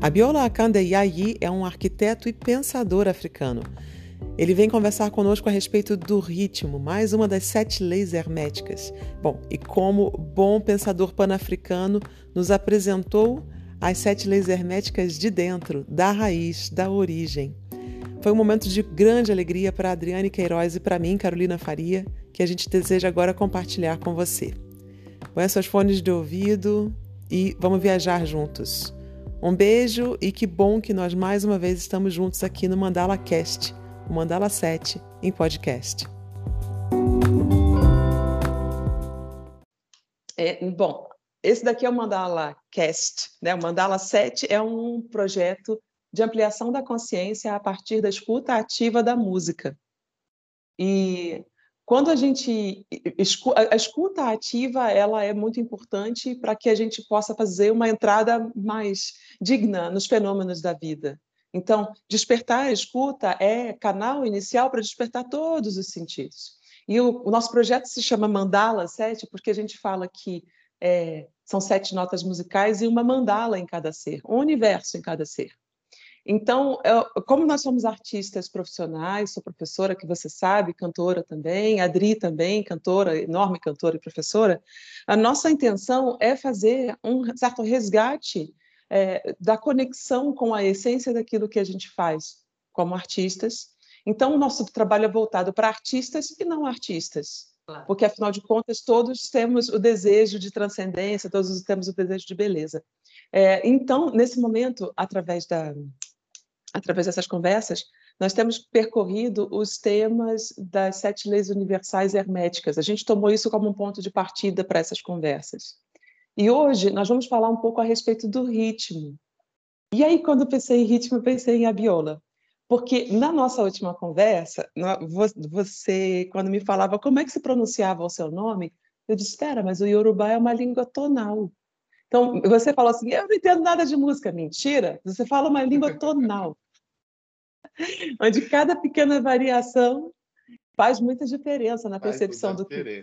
Abiola Akande Yayi é um arquiteto e pensador africano. Ele vem conversar conosco a respeito do ritmo, mais uma das sete leis herméticas. Bom, e como bom pensador pan-africano, nos apresentou as sete leis herméticas de dentro, da raiz, da origem. Foi um momento de grande alegria para Adriane Queiroz e para mim, Carolina Faria, que a gente deseja agora compartilhar com você. Põe seus fones de ouvido e vamos viajar juntos. Um beijo e que bom que nós mais uma vez estamos juntos aqui no Mandala Cast, o Mandala 7 em podcast. É, bom, esse daqui é o Mandala Cast, né? O Mandala 7 é um projeto de ampliação da consciência a partir da escuta ativa da música. E quando a gente a escuta ativa, ela é muito importante para que a gente possa fazer uma entrada mais digna nos fenômenos da vida. Então, despertar a escuta é canal inicial para despertar todos os sentidos. E o, o nosso projeto se chama Mandala 7 porque a gente fala que é, são sete notas musicais e uma mandala em cada ser, um universo em cada ser. Então, eu, como nós somos artistas profissionais, sou professora, que você sabe, cantora também, Adri também, cantora, enorme cantora e professora, a nossa intenção é fazer um certo resgate é, da conexão com a essência daquilo que a gente faz como artistas. Então, o nosso trabalho é voltado para artistas e não artistas, claro. porque, afinal de contas, todos temos o desejo de transcendência, todos temos o desejo de beleza. É, então, nesse momento, através da através dessas conversas, nós temos percorrido os temas das sete leis universais herméticas. A gente tomou isso como um ponto de partida para essas conversas. E hoje nós vamos falar um pouco a respeito do ritmo. E aí, quando pensei em ritmo, pensei em Abiola. Porque na nossa última conversa, você, quando me falava como é que se pronunciava o seu nome, eu disse: espera, mas o Yorubá é uma língua tonal. Então, você falou assim: eu não entendo nada de música. Mentira, você fala uma língua tonal, onde cada pequena variação faz muita diferença na percepção do que.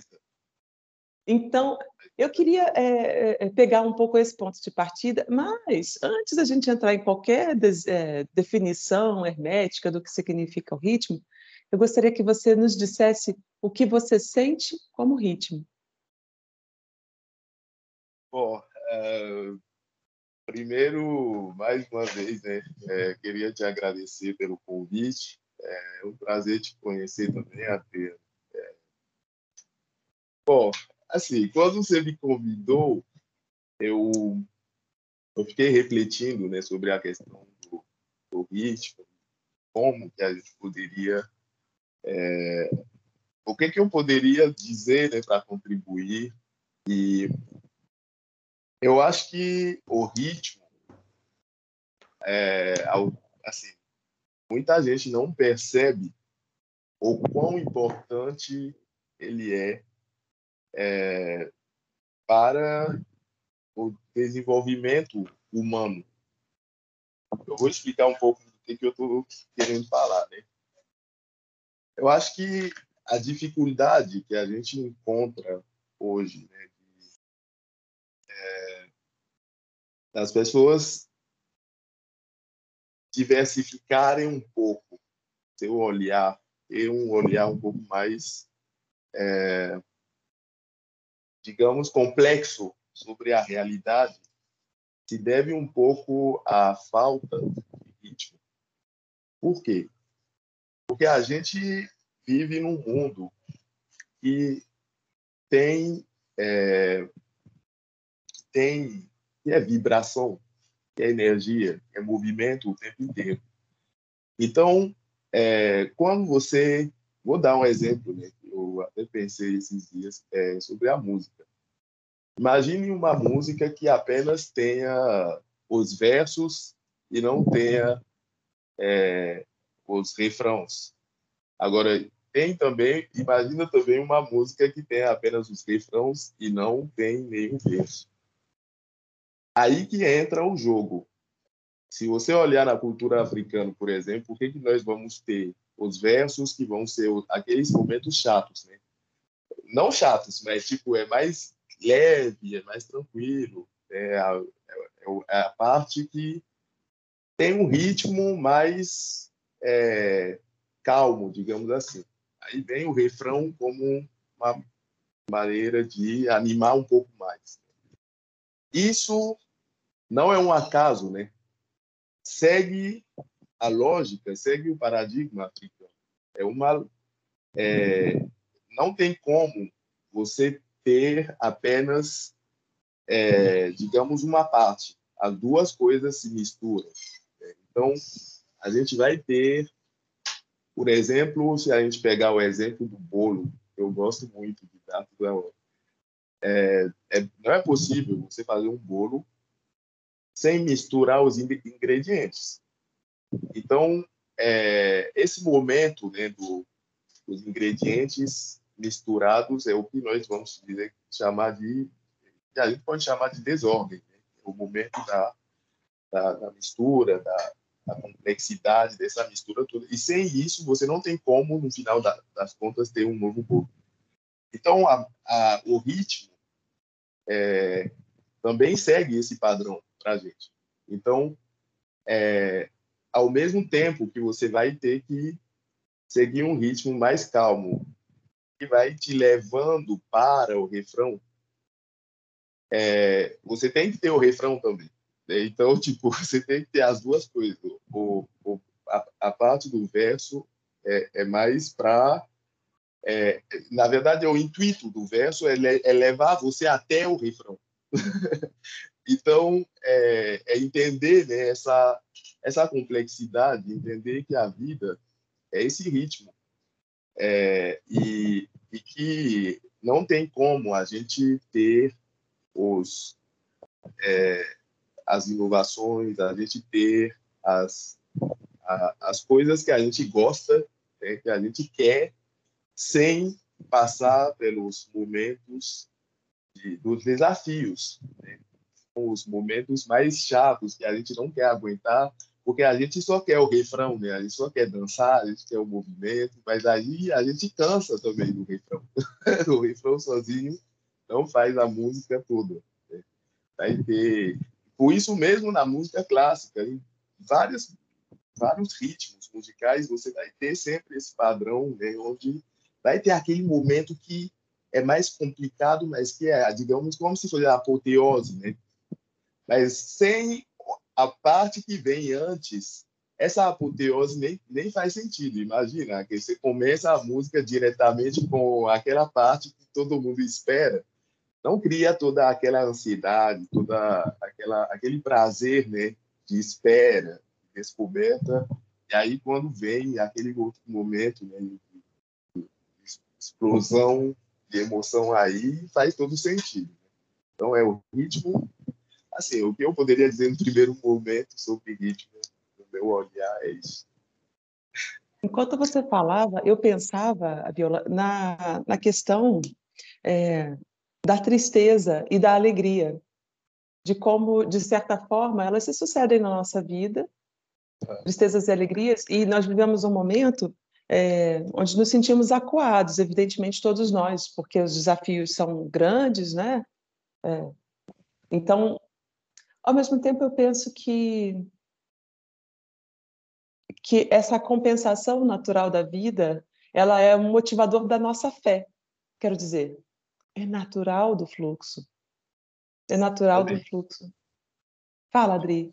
Então, eu queria é, pegar um pouco esse ponto de partida, mas antes da gente entrar em qualquer des, é, definição hermética do que significa o ritmo, eu gostaria que você nos dissesse o que você sente como ritmo. Bom, Uh, primeiro, mais uma vez, né, é, queria te agradecer pelo convite. É um prazer te conhecer também, Adriano. É. Bom, assim, quando você me convidou, eu, eu fiquei refletindo né, sobre a questão do, do ritmo, como que a gente poderia é, o que que eu poderia dizer né, para contribuir e eu acho que o ritmo, é, assim, muita gente não percebe o quão importante ele é, é para o desenvolvimento humano. Eu vou explicar um pouco do que, eu estou querendo falar. Né? Eu acho que a dificuldade que a gente encontra hoje né, das pessoas diversificarem um pouco seu olhar, ter um olhar um pouco mais, é, digamos, complexo sobre a realidade, se deve um pouco à falta de ritmo. Por quê? Porque a gente vive num mundo que tem, é, tem que é vibração, que é energia, que é movimento o tempo inteiro. Então, é, quando você. Vou dar um exemplo, né? Eu até pensei esses dias é, sobre a música. Imagine uma música que apenas tenha os versos e não tenha é, os refrãos. Agora, tem também, imagina também uma música que tenha apenas os refrãos e não tem nenhum verso. Aí que entra o jogo. Se você olhar na cultura africana, por exemplo, o que, que nós vamos ter? Os versos que vão ser aqueles momentos chatos, né? Não chatos, mas tipo, é mais leve, é mais tranquilo. É a, é a parte que tem um ritmo mais é, calmo, digamos assim. Aí vem o refrão como uma maneira de animar um pouco mais. Isso não é um acaso, né? Segue a lógica, segue o paradigma africano. É uma, é, não tem como você ter apenas, é, digamos, uma parte. As duas coisas se misturam. Então, a gente vai ter, por exemplo, se a gente pegar o exemplo do bolo, eu gosto muito de dar é, é, não é possível você fazer um bolo sem misturar os ingredientes. Então, é, esse momento né, do, dos ingredientes misturados é o que nós vamos dizer, chamar de, a gente pode chamar de desordem, né? o momento da, da, da mistura, da, da, complexidade dessa mistura toda. E sem isso, você não tem como, no final da, das contas, ter um novo bolo. Então, a, a, o ritmo é, também segue esse padrão para a gente. Então, é, ao mesmo tempo que você vai ter que seguir um ritmo mais calmo, que vai te levando para o refrão, é, você tem que ter o refrão também. Né? Então, tipo, você tem que ter as duas coisas. O, o a, a, parte do verso é, é mais para é, na verdade, é o intuito do verso é, é levar você até o refrão. então, é, é, entender né, essa, essa complexidade, entender que a vida é esse ritmo. É, e, e que não tem como a gente ter os, é, as inovações, a gente ter as, a, as coisas que a gente gosta, é, que a gente quer, sem passar pelos momentos de, dos desafios, né? os momentos mais chatos que a gente não quer aguentar, porque a gente só quer o refrão, né? A gente só quer dançar, a gente quer o movimento, mas aí a gente cansa também do refrão. o refrão sozinho não faz a música toda. Né? Ter, por isso mesmo na música clássica, em vários vários ritmos musicais, você vai ter sempre esse padrão, né? Onde vai ter aquele momento que é mais complicado, mas que é, digamos, como se fosse a apoteose, né? Mas sem a parte que vem antes, essa apoteose nem, nem faz sentido. Imagina que você começa a música diretamente com aquela parte que todo mundo espera. Não cria toda aquela ansiedade, toda aquela aquele prazer, né, de espera, de descoberta. E aí quando vem aquele outro momento, né, explosão emoção aí faz todo sentido. Então é o ritmo. Assim, o que eu poderia dizer no primeiro momento sobre ritmo, no meu olhar, é isso. Enquanto você falava, eu pensava, Viola, na, na questão é, da tristeza e da alegria, de como, de certa forma, elas se sucedem na nossa vida, é. tristezas e alegrias, e nós vivemos um momento é, onde nos sentimos acuados, evidentemente todos nós, porque os desafios são grandes, né? É, então, ao mesmo tempo, eu penso que que essa compensação natural da vida, ela é um motivador da nossa fé. Quero dizer, é natural do fluxo. É natural do fluxo. Fala, Adri.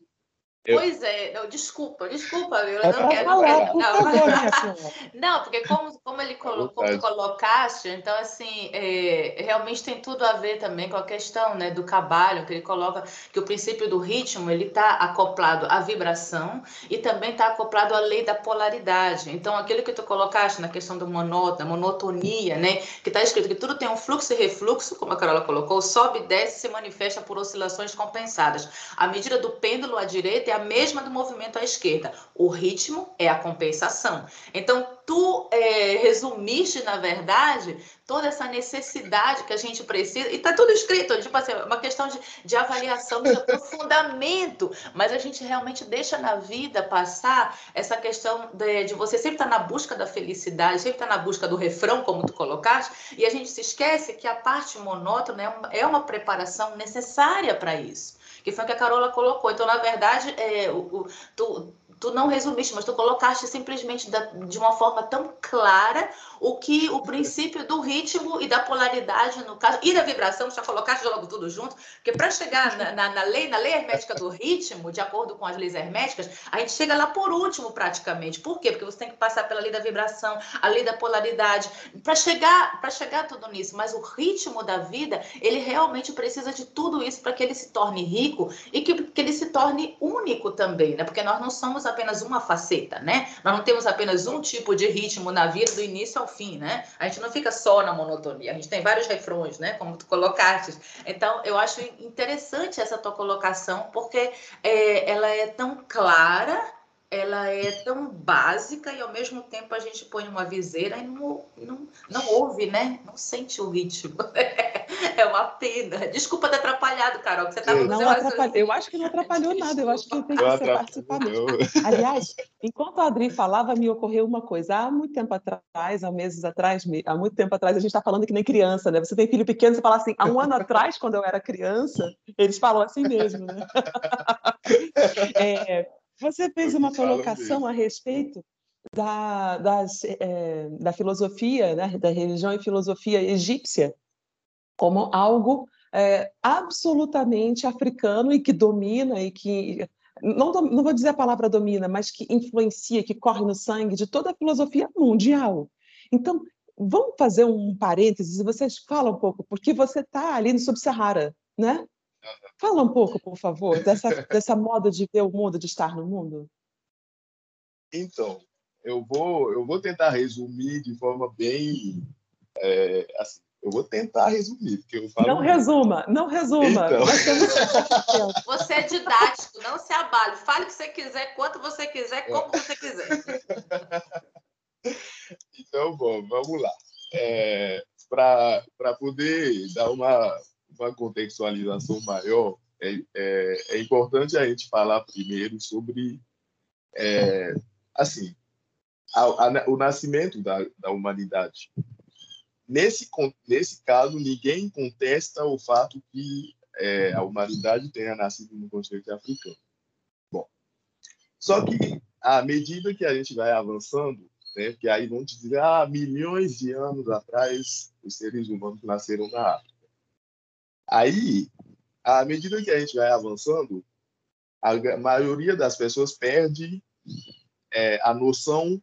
Eu... Pois é, não, desculpa, desculpa, eu é não quero. Falar, não. não, porque como, como ele como tu colocaste, então assim, é, realmente tem tudo a ver também com a questão né, do cabalho, que ele coloca que o princípio do ritmo ele está acoplado à vibração e também está acoplado à lei da polaridade. Então, aquilo que tu colocaste na questão do monótono, monotonia, né? Que está escrito que tudo tem um fluxo e refluxo, como a Carola colocou, sobe e desce se manifesta por oscilações compensadas. A medida do pêndulo à direita é a mesma do movimento à esquerda. O ritmo é a compensação. Então, tu é, resumiste, na verdade, toda essa necessidade que a gente precisa, e está tudo escrito, tipo assim, uma questão de, de avaliação, de aprofundamento, mas a gente realmente deixa na vida passar essa questão de, de você sempre estar tá na busca da felicidade, sempre estar tá na busca do refrão, como tu colocaste, e a gente se esquece que a parte monótona é uma, é uma preparação necessária para isso que foi o que a Carola colocou. Então, na verdade, é, o, o, tu, tu não resumiste, mas tu colocaste simplesmente da, de uma forma tão clara o que o princípio do ritmo e da polaridade, no caso, e da vibração, já colocaste logo tudo junto, porque para chegar na, na, na, lei, na lei hermética do ritmo, de acordo com as leis herméticas, a gente chega lá por último praticamente. Por quê? Porque você tem que passar pela lei da vibração, a lei da polaridade, para chegar, para chegar tudo nisso. Mas o ritmo da vida, ele realmente precisa de tudo isso para que ele se torne rico e que, que ele se torne único também, né? Porque nós não somos apenas uma faceta, né? Nós não temos apenas um tipo de ritmo na vida do início ao fim, né? A gente não fica só na monotonia, a gente tem vários refrões, né? Como tu colocaste. Então, eu acho interessante essa tua colocação, porque é, ela é tão clara ela é tão básica e ao mesmo tempo a gente põe uma viseira e não, não, não ouve, né? Não sente o ritmo. É uma pena. Desculpa ter atrapalhado, Carol, que você estava Não atrapalhou. Eu acho que não atrapalhou nada. Eu acho que tem que ser participar Aliás, enquanto a Adri falava, me ocorreu uma coisa. Há muito tempo atrás, há meses atrás, há muito tempo atrás, a gente está falando que nem criança, né? Você tem filho pequeno, você fala assim, há um ano atrás, quando eu era criança, eles falam assim mesmo, né? É, você fez uma colocação a respeito da, das, é, da filosofia, né, da religião e filosofia egípcia, como algo é, absolutamente africano e que domina e que não, não vou dizer a palavra domina, mas que influencia, que corre no sangue de toda a filosofia mundial. Então, vamos fazer um parênteses e vocês falam um pouco, porque você está ali no Subsaara, né? Fala um pouco, por favor, dessa, dessa moda de ver o mundo, de estar no mundo. Então, eu vou, eu vou tentar resumir de forma bem. É, assim, eu vou tentar resumir, porque eu falo. Não resuma, não resuma. Então... Você é didático, não se abale. Fale o que você quiser, quanto você quiser, como você quiser. Então, bom, vamos lá. É, Para poder dar uma uma contextualização maior, é, é, é, importante a gente falar primeiro sobre, é, assim, a, a, o nascimento da, da humanidade. Nesse, nesse caso, ninguém contesta o fato que é, a humanidade tenha nascido no continente africano. Bom, só que à medida que a gente vai avançando, né, que aí vão te dizer, ah, milhões de anos atrás os seres humanos nasceram na África. Aí, à medida que a gente vai avançando, a maioria das pessoas perde é, a noção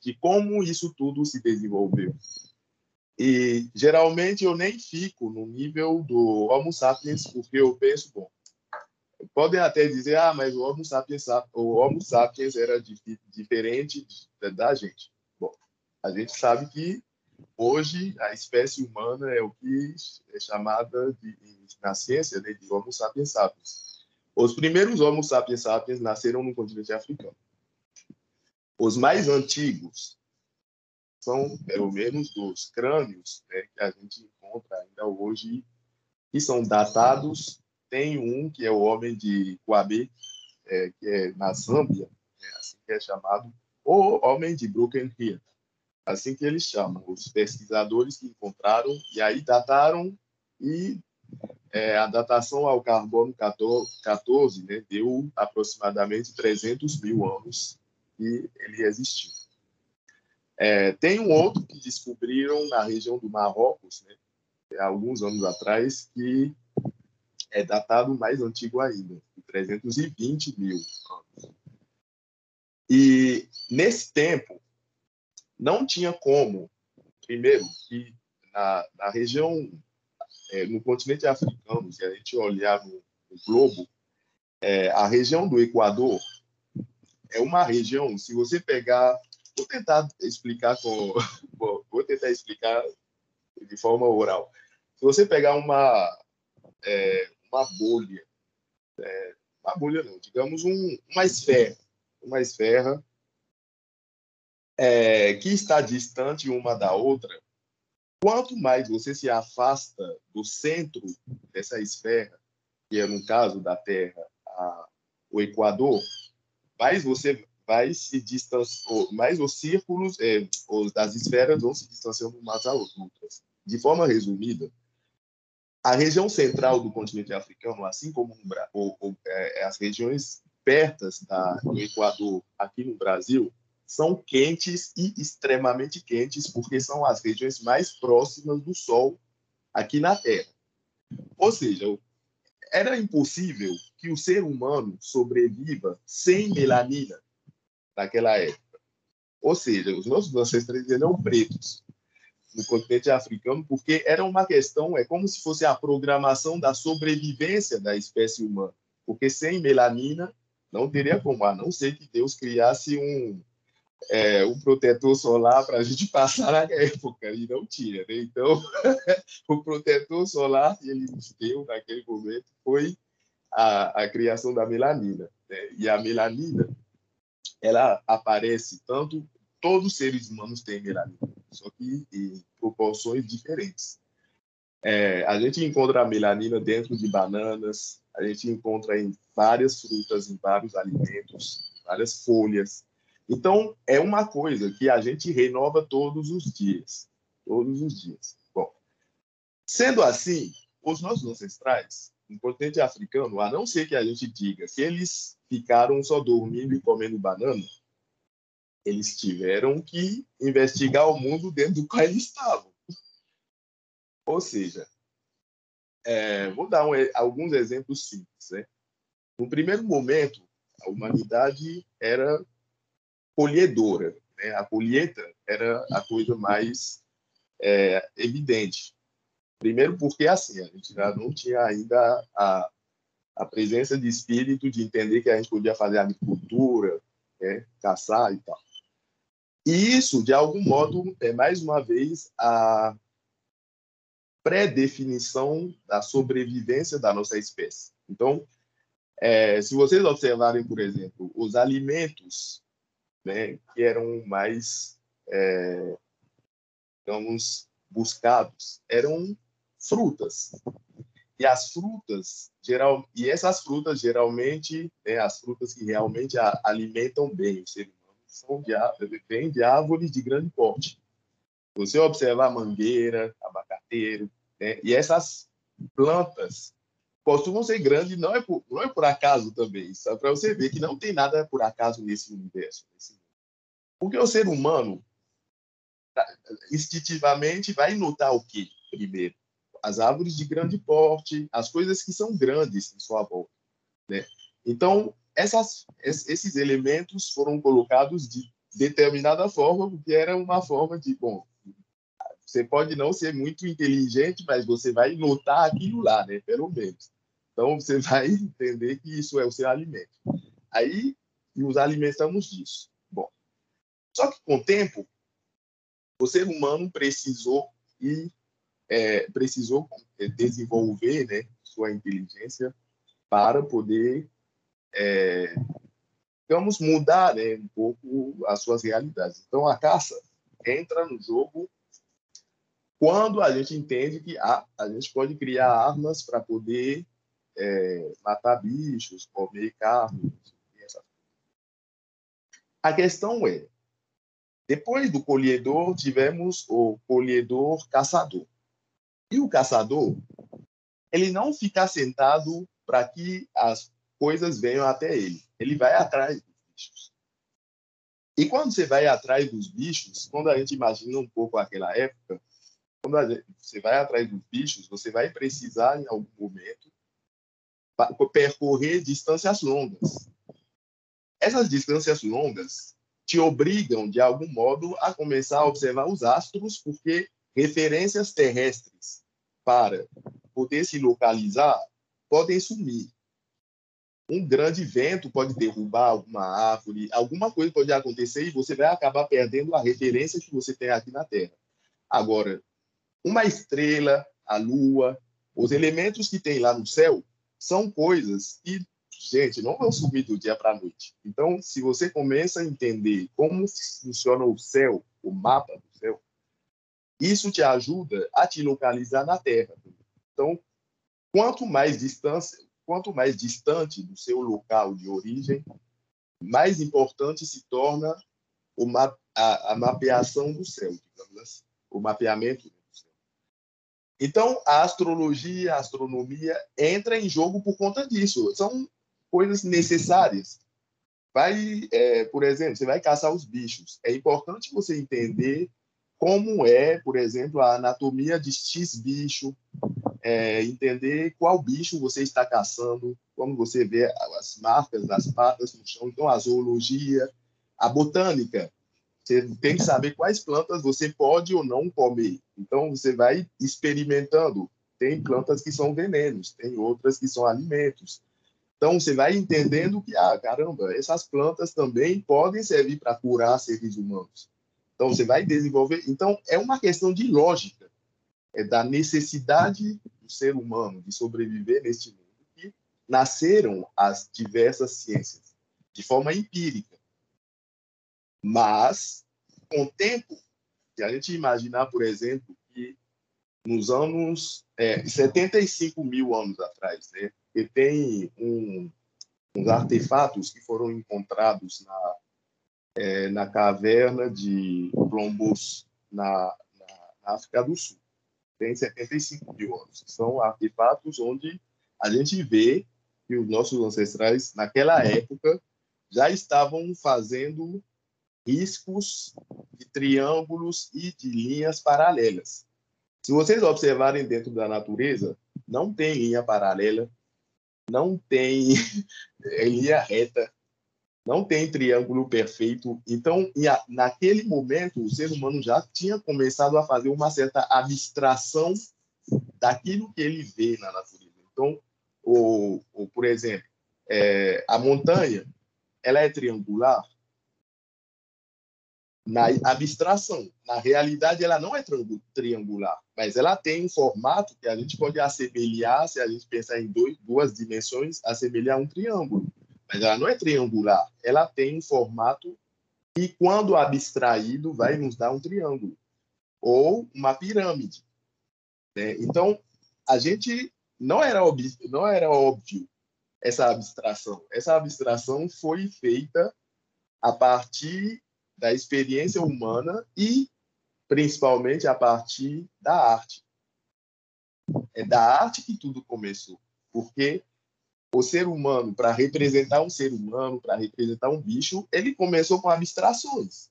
de como isso tudo se desenvolveu. E geralmente eu nem fico no nível do Homo sapiens, porque eu penso, bom, podem até dizer, ah, mas o Homo sapiens, o Homo sapiens era diferente da gente. Bom, a gente sabe que Hoje, a espécie humana é o que é chamada de, na ciência né, de Homo sapiens sapiens. Os primeiros Homo sapiens sapiens nasceram no continente africano. Os mais antigos são, pelo menos, dos crânios né, que a gente encontra ainda hoje, que são datados. Tem um que é o homem de Kwabe, é, que é na Zâmbia, é assim que é chamado, ou homem de Broken Hill assim que eles chamam, os pesquisadores que encontraram, e aí dataram, e é, a datação ao carbono 14 né, deu aproximadamente 300 mil anos que ele existiu. É, tem um outro que descobriram na região do Marrocos, né, alguns anos atrás, que é datado mais antigo ainda, de 320 mil anos. E nesse tempo, não tinha como, primeiro, que na, na região, é, no continente africano, se a gente olhar no, no globo, é, a região do Equador é uma região, se você pegar, vou tentar explicar com, vou tentar explicar de forma oral. Se você pegar uma é, uma bolha, é, uma bolha não, digamos um, uma esfera, uma esfera é, que está distante uma da outra, quanto mais você se afasta do centro dessa esfera, que é no caso da Terra, a, o Equador, mais você vai se distanciar, mais os círculos é, os, esferas vão se distanciando umas das outras. De forma resumida, a região central do continente africano, assim como é, as regiões pertas do Equador aqui no Brasil, são quentes e extremamente quentes, porque são as regiões mais próximas do Sol aqui na Terra. Ou seja, era impossível que o ser humano sobreviva sem melanina naquela época. Ou seja, os nossos ancestrais eram pretos no continente africano, porque era uma questão, é como se fosse a programação da sobrevivência da espécie humana. Porque sem melanina não teria como, a não ser que Deus criasse um, é, um protetor solar para a gente passar na época, e não tinha. Né? Então, o protetor solar que ele nos deu naquele momento foi a, a criação da melanina. Né? E a melanina, ela aparece tanto, todos os seres humanos têm melanina, só que em proporções diferentes. É, a gente encontra a melanina dentro de bananas, a gente encontra em várias frutas, em vários alimentos, várias folhas. Então, é uma coisa que a gente renova todos os dias. Todos os dias. Bom, sendo assim, os nossos ancestrais, no continente africano, a não ser que a gente diga que eles ficaram só dormindo e comendo banana, eles tiveram que investigar o mundo dentro do qual eles estavam. Ou seja, é, vou dar um, alguns exemplos simples. Né? No primeiro momento, a humanidade era colhedora. Né? A colheita era a coisa mais é, evidente. Primeiro porque, assim, a gente já não tinha ainda a, a presença de espírito de entender que a gente podia fazer agricultura, né? caçar e tal. E isso, de algum modo, é mais uma vez a pré-definição da sobrevivência da nossa espécie. Então, é, se vocês observarem, por exemplo, os alimentos né, que eram mais, é, digamos, buscados, eram frutas. E as frutas, geral, e essas frutas geralmente, né, as frutas que realmente a, alimentam bem o ser humano, são de, de árvores de grande porte. Você observar mangueira, abacateiro, né, e essas plantas costumam ser grandes, não é por, não é por acaso também, só para você ver que não tem nada por acaso nesse universo. Nesse... Porque o ser humano, instintivamente, vai notar o quê, primeiro? As árvores de grande porte, as coisas que são grandes em sua volta. Né? Então, essas, esses elementos foram colocados de determinada forma, porque era uma forma de, bom, você pode não ser muito inteligente, mas você vai notar aquilo lá, né? Pelo menos. Então, você vai entender que isso é o seu alimento. Aí, nos alimentamos disso. Bom, só que com o tempo, o ser humano precisou e é, precisou desenvolver né, sua inteligência para poder, é, mudar né, um pouco as suas realidades. Então, a caça entra no jogo quando a gente entende que a, a gente pode criar armas para poder é, matar bichos, comer carne. A questão é, depois do colhedor, tivemos o colhedor caçador. E o caçador, ele não fica sentado para que as coisas venham até ele. Ele vai atrás dos bichos. E quando você vai atrás dos bichos, quando a gente imagina um pouco aquela época, quando você vai atrás dos bichos, você vai precisar, em algum momento, percorrer distâncias longas. Essas distâncias longas te obrigam, de algum modo, a começar a observar os astros, porque referências terrestres para poder se localizar podem sumir. Um grande vento pode derrubar alguma árvore, alguma coisa pode acontecer e você vai acabar perdendo a referência que você tem aqui na Terra. Agora, uma estrela, a lua, os elementos que tem lá no céu são coisas que gente, não vão sumir do dia para a noite. Então, se você começa a entender como funciona o céu, o mapa do céu, isso te ajuda a te localizar na Terra. Então, quanto mais distância, quanto mais distante do seu local de origem, mais importante se torna ma a, a mapeação do céu, digamos assim, o mapeamento. Então, a astrologia, a astronomia entra em jogo por conta disso. São coisas necessárias. Vai, é, por exemplo, você vai caçar os bichos. É importante você entender como é, por exemplo, a anatomia de X bicho, é, entender qual bicho você está caçando, como você vê as marcas das patas no chão. Então, a zoologia, a botânica, você tem que saber quais plantas você pode ou não comer. Então, você vai experimentando. Tem plantas que são venenos, tem outras que são alimentos. Então, você vai entendendo que, ah, caramba, essas plantas também podem servir para curar seres humanos. Então, você vai desenvolver. Então, é uma questão de lógica, é da necessidade do ser humano de sobreviver neste mundo que nasceram as diversas ciências de forma empírica. Mas, com o tempo, se a gente imaginar, por exemplo, que nos anos é, 75 mil anos atrás, né, que tem um, uns artefatos que foram encontrados na, é, na caverna de Blombos, na, na, na, África do Sul. Tem 75 mil anos. São artefatos onde a gente vê que os nossos ancestrais, naquela época, já estavam fazendo riscos de triângulos e de linhas paralelas. Se vocês observarem dentro da natureza, não tem linha paralela, não tem linha reta, não tem triângulo perfeito. Então, naquele momento, o ser humano já tinha começado a fazer uma certa abstração daquilo que ele vê na natureza. Então, o, o por exemplo, é, a montanha, ela é triangular, na abstração. Na realidade, ela não é triangular, mas ela tem um formato que a gente pode assemelhar, se a gente pensar em dois, duas dimensões, assemelhar um triângulo. Mas ela não é triangular, ela tem um formato que, quando abstraído, vai nos dar um triângulo ou uma pirâmide. Né? Então, a gente não era, não era óbvio essa abstração. Essa abstração foi feita a partir da experiência humana e principalmente a partir da arte. É da arte que tudo começou, porque o ser humano, para representar um ser humano, para representar um bicho, ele começou com abstrações.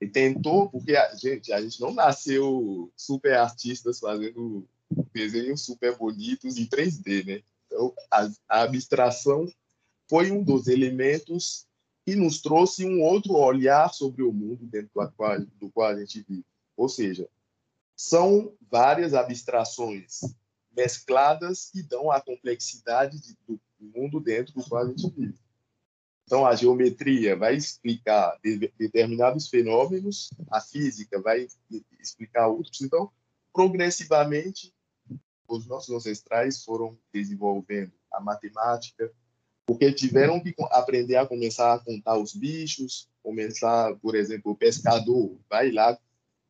E tentou, porque a gente, a gente não nasceu super artistas fazendo desenhos super bonitos em 3D, né? Então, a, a abstração foi um dos elementos e nos trouxe um outro olhar sobre o mundo dentro do qual, do qual a gente vive. Ou seja, são várias abstrações mescladas que dão a complexidade de, do mundo dentro do qual a gente vive. Então, a geometria vai explicar de, determinados fenômenos, a física vai explicar outros. Então, progressivamente, os nossos ancestrais foram desenvolvendo a matemática, porque tiveram que aprender a começar a contar os bichos, começar, por exemplo, o pescador vai lá,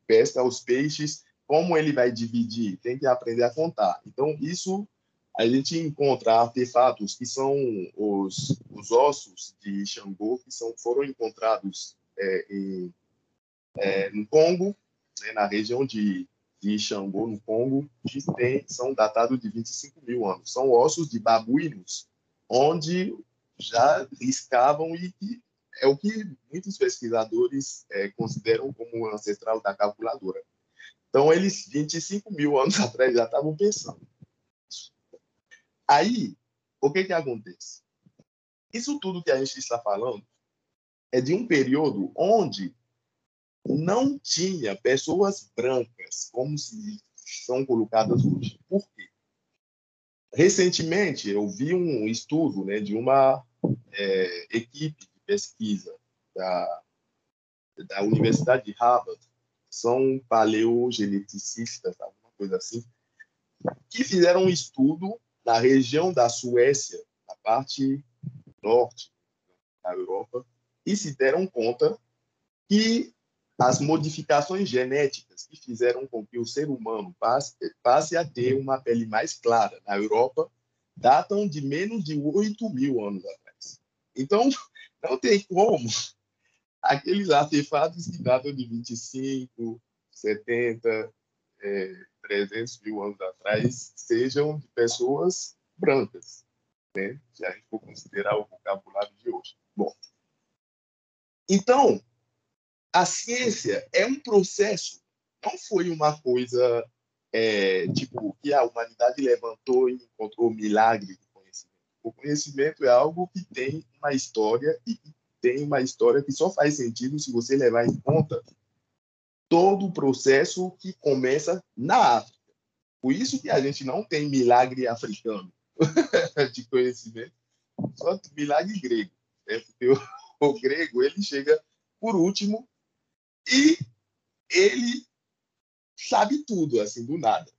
pesca os peixes, como ele vai dividir? Tem que aprender a contar. Então, isso a gente encontra artefatos que são os, os ossos de Xangô, que são, foram encontrados é, em, é, no Congo, né, na região de, de Xangô, no Congo, que tem, são datados de 25 mil anos. São ossos de babuínos, onde já riscavam e, e é o que muitos pesquisadores é, consideram como ancestral da calculadora. Então, eles, 25 mil anos atrás, já estavam pensando. Aí, o que, que acontece? Isso tudo que a gente está falando é de um período onde não tinha pessoas brancas como se são colocadas hoje. Por quê? Recentemente, eu vi um estudo né, de uma é, equipe de pesquisa da, da Universidade de Harvard, são paleogeneticistas, alguma coisa assim, que fizeram um estudo na região da Suécia, na parte norte, na Europa, e se deram conta que as modificações genéticas que fizeram com que o ser humano passe, passe a ter uma pele mais clara na Europa datam de menos de 8 mil anos atrás. Então, não tem como aqueles artefatos que datam de 25, 70, é, 300 mil anos atrás sejam de pessoas brancas, né? se a gente for considerar o vocabulário de hoje. Bom, então, a ciência é um processo, não foi uma coisa é, tipo que a humanidade levantou e encontrou milagre do conhecimento. O conhecimento é algo que tem uma história e tem uma história que só faz sentido se você levar em conta todo o processo que começa na África. Por isso que a gente não tem milagre africano de conhecimento, só milagre grego. Né? Porque o, o grego ele chega por último e ele sabe tudo, assim, do nada.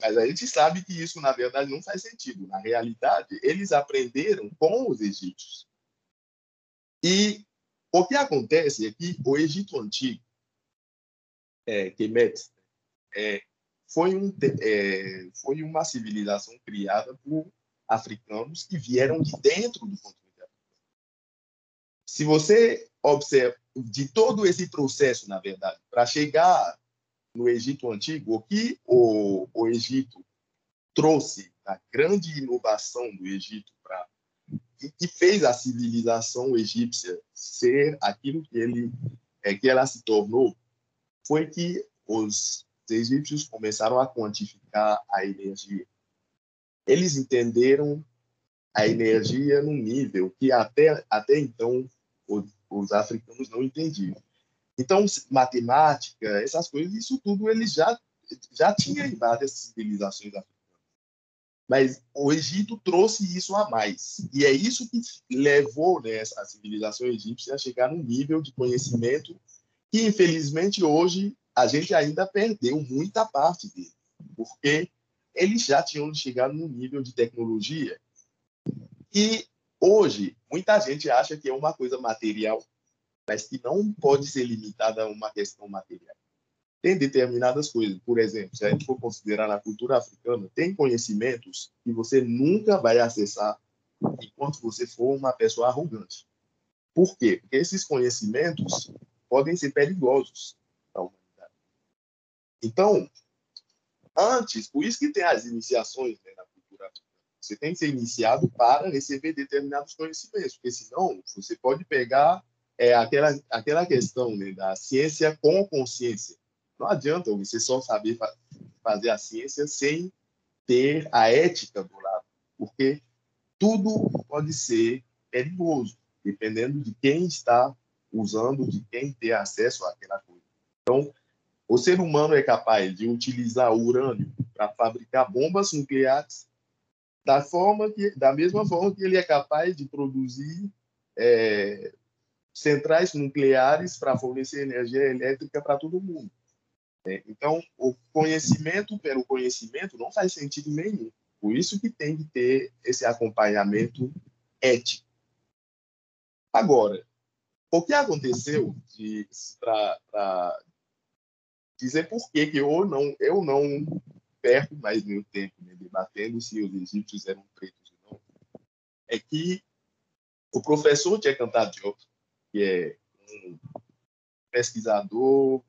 Mas a gente sabe que isso, na verdade, não faz sentido. Na realidade, eles aprenderam com os egípcios. E o que acontece é que o Egito Antigo, é, Kemet, é, foi, um, é, foi uma civilização criada por africanos que vieram de dentro do continente africano. Se você observa de todo esse processo, na verdade, para chegar no Egito Antigo, o que o, o Egito trouxe, a grande inovação do Egito para que fez a civilização egípcia ser aquilo que ele é que ela se tornou, foi que os egípcios começaram a quantificar a energia. Eles entenderam a energia num nível que até até então os africanos não entendiam. Então, matemática, essas coisas, isso tudo eles já já tinha em várias civilizações africanas. Mas o Egito trouxe isso a mais. E é isso que levou né, a civilização egípcia a chegar num nível de conhecimento que, infelizmente, hoje a gente ainda perdeu muita parte dele. Porque eles já tinham chegado num nível de tecnologia que hoje muita gente acha que é uma coisa material mas que não pode ser limitada a uma questão material. Tem determinadas coisas, por exemplo, se a gente for considerar na cultura africana, tem conhecimentos que você nunca vai acessar enquanto você for uma pessoa arrogante. Por quê? Porque esses conhecimentos podem ser perigosos para a humanidade. Então, antes, por isso que tem as iniciações né, na. Você tem que ser iniciado para receber determinados conhecimentos, porque senão você pode pegar é aquela, aquela questão né, da ciência com consciência. Não adianta você só saber fa fazer a ciência sem ter a ética do lado, porque tudo pode ser perigoso, dependendo de quem está usando, de quem tem acesso àquela coisa. Então, o ser humano é capaz de utilizar o urânio para fabricar bombas nucleares da forma que, da mesma forma que ele é capaz de produzir é, centrais nucleares para fornecer energia elétrica para todo mundo. Né? Então, o conhecimento pelo conhecimento não faz sentido nenhum. Por isso que tem que ter esse acompanhamento ético. Agora, o que aconteceu para dizer por que, que eu não eu não perco mais meu tempo né, debatendo se os egípcios eram pretos ou não, é que o professor Anta Diop que é um pesquisador,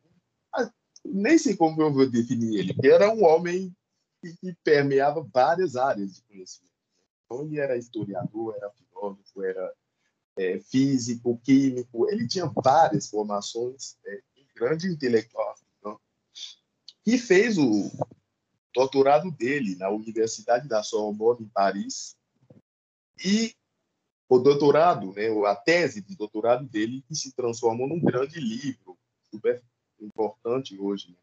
nem sei como eu vou definir ele, que era um homem que, que permeava várias áreas de conhecimento. Então, ele era historiador, era filósofo, era é, físico, químico, ele tinha várias formações, é, um grande intelectual africano, que fez o doutorado dele na Universidade da Sorbonne, em Paris, e o doutorado, né, a tese de doutorado dele, que se transformou num grande livro, super importante hoje, né,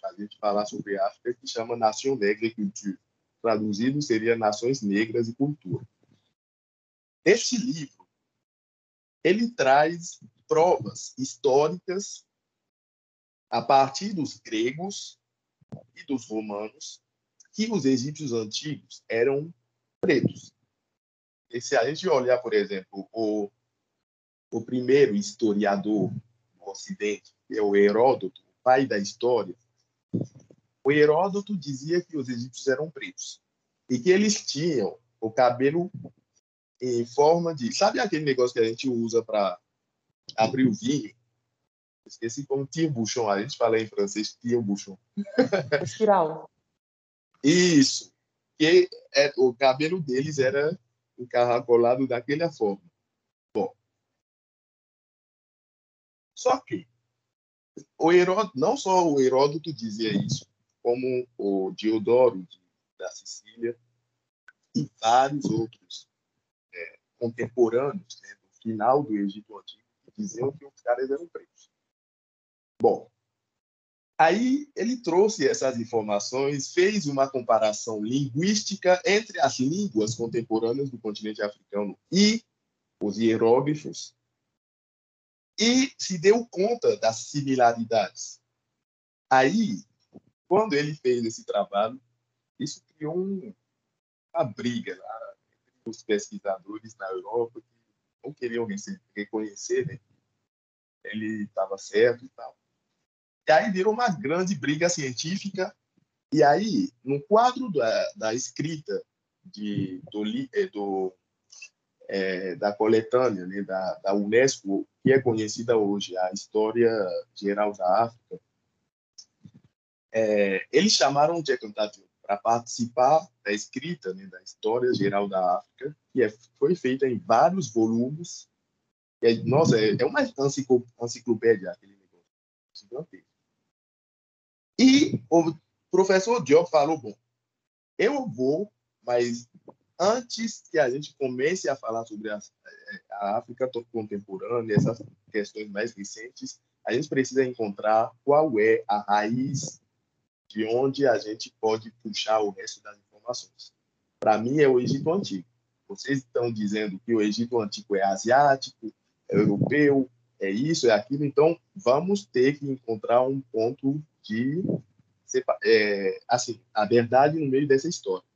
para a gente falar sobre África, que chama Nação Negra e Cultura. Traduzido seria Nações Negras e Cultura. Este livro, ele traz provas históricas a partir dos gregos e dos romanos que os egípcios antigos eram pretos E se a gente olhar, por exemplo, o, o primeiro historiador do Ocidente, que é o Heródoto, o pai da história, o Heródoto dizia que os egípcios eram pretos e que eles tinham o cabelo em forma de. Sabe aquele negócio que a gente usa para abrir o vinho? Esqueci como tire-bouchon. A gente fala em francês tire-bouchon. Espiral. Isso. Que é, o cabelo deles era encaracolado daquela forma. Bom. Só que o Heródoto, não só o Heródoto dizia isso, como o Diodoro da Sicília e vários outros é, contemporâneos né, do final do Egito Antigo que diziam que os caras eram pretos. Bom, aí ele trouxe essas informações, fez uma comparação linguística entre as línguas contemporâneas do continente africano e os hieróglifos e se deu conta das similaridades. Aí, quando ele fez esse trabalho, isso criou um, uma briga lá entre os pesquisadores na Europa que não queriam reconhecer né, ele estava certo e tal. E aí virou uma grande briga científica. E aí, no quadro da, da escrita de, do, eh, do é, da coletânea né, da, da, Unesco, que é conhecida hoje, a História Geral da África, é, eles chamaram Jack Antatiou para participar da escrita né, da História Geral da África, que é, foi feita em vários volumes. É, nossa, é, é uma enciclopédia aquele negócio. E o professor Diop falou, bom, eu vou, mas antes que a gente comece a falar sobre a, a África contemporânea, essas questões mais recentes, a gente precisa encontrar qual é a raiz de onde a gente pode puxar o resto das informações. Para mim, é o Egito Antigo. Vocês estão dizendo que o Egito Antigo é asiático, é europeu, é isso, é aquilo, então vamos ter que encontrar um ponto de é, assim, a verdade no meio dessa história.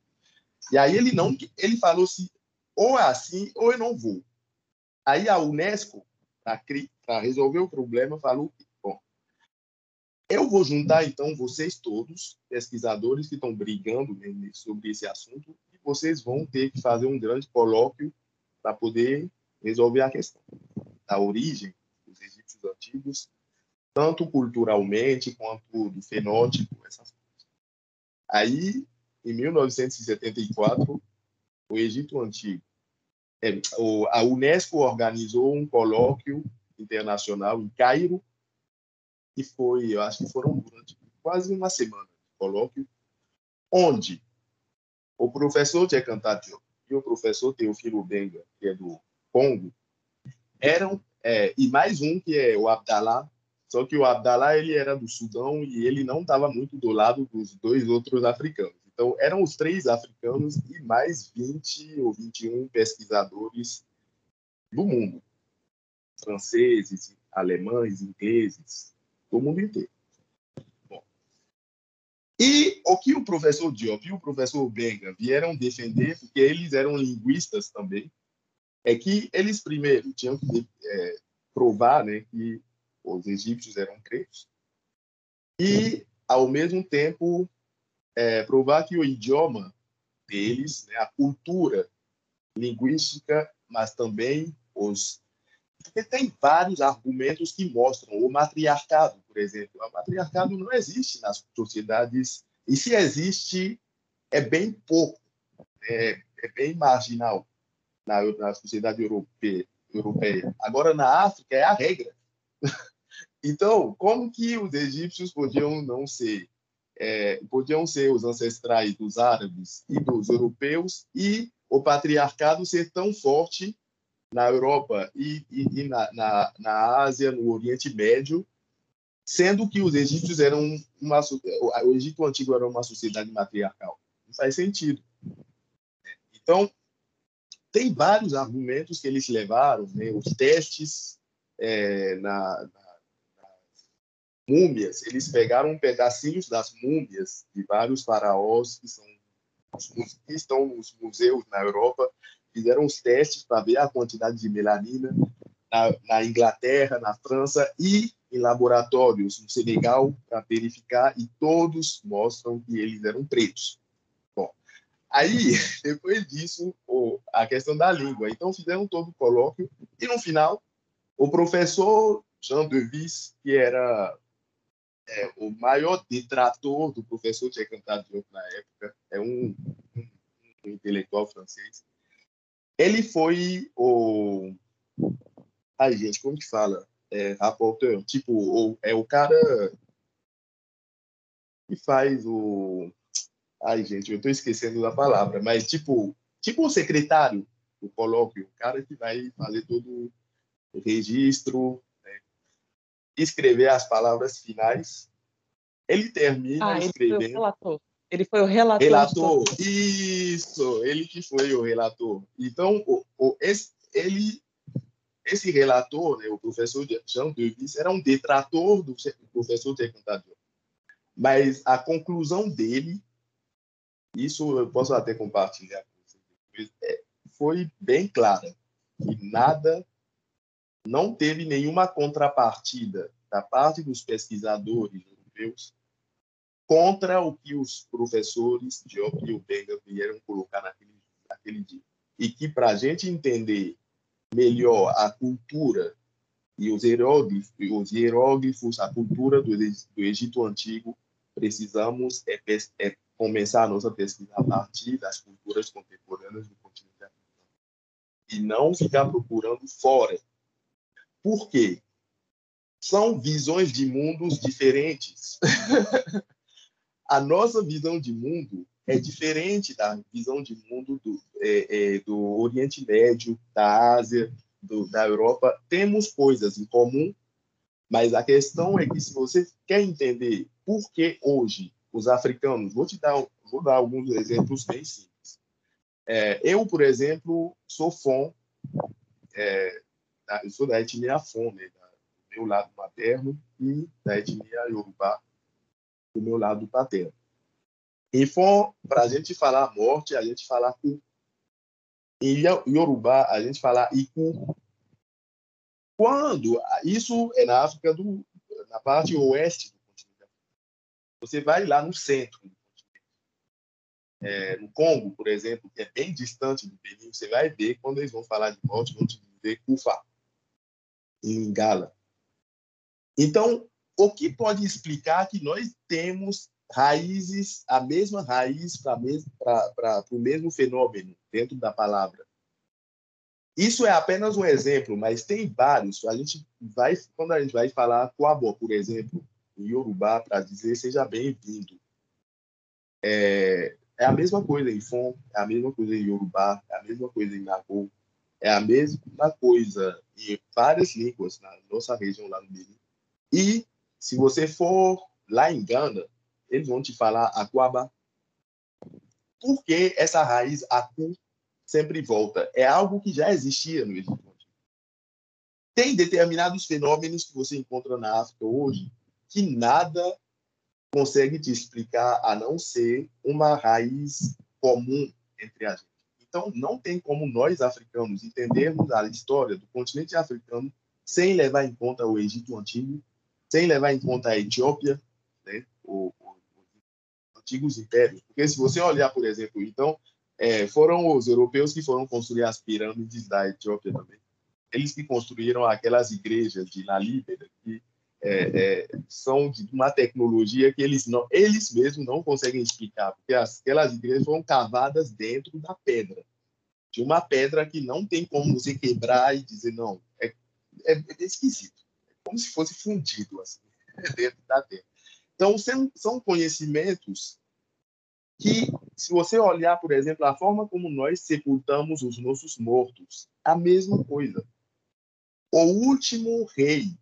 E aí ele não, ele falou assim, ou é assim, ou eu não vou. Aí a Unesco, para resolver o problema, falou eu vou juntar, então, vocês todos, pesquisadores que estão brigando né, sobre esse assunto, e vocês vão ter que fazer um grande colóquio para poder resolver a questão da origem antigos, tanto culturalmente quanto do fenótipo, essas coisas. Aí, em 1974, o Egito Antigo, é, a Unesco organizou um colóquio internacional em Cairo, que foi, eu acho que foram durante quase uma semana de colóquio, onde o professor Tchekantatio e o professor Teofilo Benga, que é do Congo, eram, é, e mais um que é o Abdallah, só que o Abdallah ele era do Sudão e ele não estava muito do lado dos dois outros africanos. Então, eram os três africanos e mais 20 ou 21 pesquisadores do mundo. Franceses, alemães, ingleses, do mundo inteiro. Bom, e o que o professor Diop e o professor Benga vieram defender, porque eles eram linguistas também, é que eles primeiro tinham que é, provar né, que os egípcios eram pretos e, ao mesmo tempo, é, provar que o idioma deles, né, a cultura linguística, mas também os porque tem vários argumentos que mostram o matriarcado, por exemplo. O matriarcado não existe nas sociedades, e se existe, é bem pouco, é, é bem marginal na, na sociedade europeia, europeia. Agora, na África, é a regra. então, como que os egípcios podiam não ser é, podiam ser os ancestrais dos árabes e dos europeus e o patriarcado ser tão forte na Europa e, e, e na, na, na, Ásia, no Oriente Médio, sendo que os egípcios eram uma o Egito antigo era uma sociedade matriarcal. Não faz sentido. Então tem vários argumentos que eles levaram, né? os testes é, na, na, nas múmias, eles pegaram pedacinhos das múmias de vários faraós que são que estão nos museus na Europa fizeram os testes para ver a quantidade de melanina na, na, Inglaterra, na França e em laboratórios no Senegal para verificar e todos mostram que eles eram pretos. Aí depois disso a questão da língua. Então fizeram todo o colóquio e no final o professor Jean Devis, que era é, o maior detrator do professor Tchekantar Diop na época, é um, um, um, intelectual francês. Ele foi o. Ai, gente, como que fala? É, rapporteur, tipo, o, é o cara que faz o. Ai, gente, eu estou esquecendo da palavra, mas tipo, tipo o secretário do colóquio, o cara que vai fazer todo o registro, escrever as palavras finais. Ele termina ah, ele escrevendo. Foi o relator. Ele foi o relator. Relator, isso, ele que foi o relator. Então, o, o, esse, ele, esse relator, né, o professor Jean Devis, era um detrator do, professor de contador. Mas a conclusão dele, isso eu posso até compartilhar é, foi bem clara, que nada não teve nenhuma contrapartida da parte dos pesquisadores europeus contra o que os professores de e Ubenga vieram colocar naquele, naquele dia. E que, para a gente entender melhor a cultura e os hieróglifos, os hieróglifos a cultura do, do Egito Antigo, precisamos é, é, começar a nossa pesquisa a partir das culturas contemporâneas do continente africano. E não ficar procurando fora por quê? São visões de mundos diferentes. a nossa visão de mundo é diferente da visão de mundo do, é, é, do Oriente Médio, da Ásia, do, da Europa. Temos coisas em comum, mas a questão é que se você quer entender por que hoje os africanos, vou te dar, vou dar alguns exemplos bem simples. É, eu, por exemplo, sou fã é, eu sou da etnia Afon, né, do meu lado materno, e da etnia Yorubá, do meu lado paterno. E para a gente falar morte, a gente fala cu. Em Yorubá, a gente fala iku. Quando, isso é na África, do, na parte oeste. Você vai lá no centro do continente. É, no Congo, por exemplo, que é bem distante do Benin, você vai ver, quando eles vão falar de morte, vão te dizer Kufa em Gala. Então, o que pode explicar que nós temos raízes, a mesma raiz para o mesmo fenômeno dentro da palavra? Isso é apenas um exemplo, mas tem vários. A gente vai, quando a gente vai falar Coabó, por exemplo, em Yorubá, para dizer seja bem-vindo. É, é a mesma coisa em Fon, é a mesma coisa em Yorubá, é a mesma coisa em Nagô, é a mesma coisa em várias línguas na nossa região lá no Benin. E se você for lá em Gana, eles vão te falar Aquaba. Por que essa raiz Aku sempre volta? É algo que já existia no Egito. Tem determinados fenômenos que você encontra na África hoje que nada consegue te explicar a não ser uma raiz comum entre a gente. Então, não tem como nós, africanos, entendermos a história do continente africano sem levar em conta o Egito Antigo, sem levar em conta a Etiópia, né, os antigos impérios. Porque se você olhar, por exemplo, então, é, foram os europeus que foram construir as pirâmides da Etiópia também. Eles que construíram aquelas igrejas de Nalíbera, que é, é, são de uma tecnologia que eles não, eles mesmos não conseguem explicar, porque as, aquelas igrejas foram cavadas dentro da pedra, de uma pedra que não tem como você quebrar e dizer não, é, é, é esquisito, é como se fosse fundido assim dentro da terra. Então são, são conhecimentos que, se você olhar, por exemplo, a forma como nós sepultamos os nossos mortos, a mesma coisa. O último rei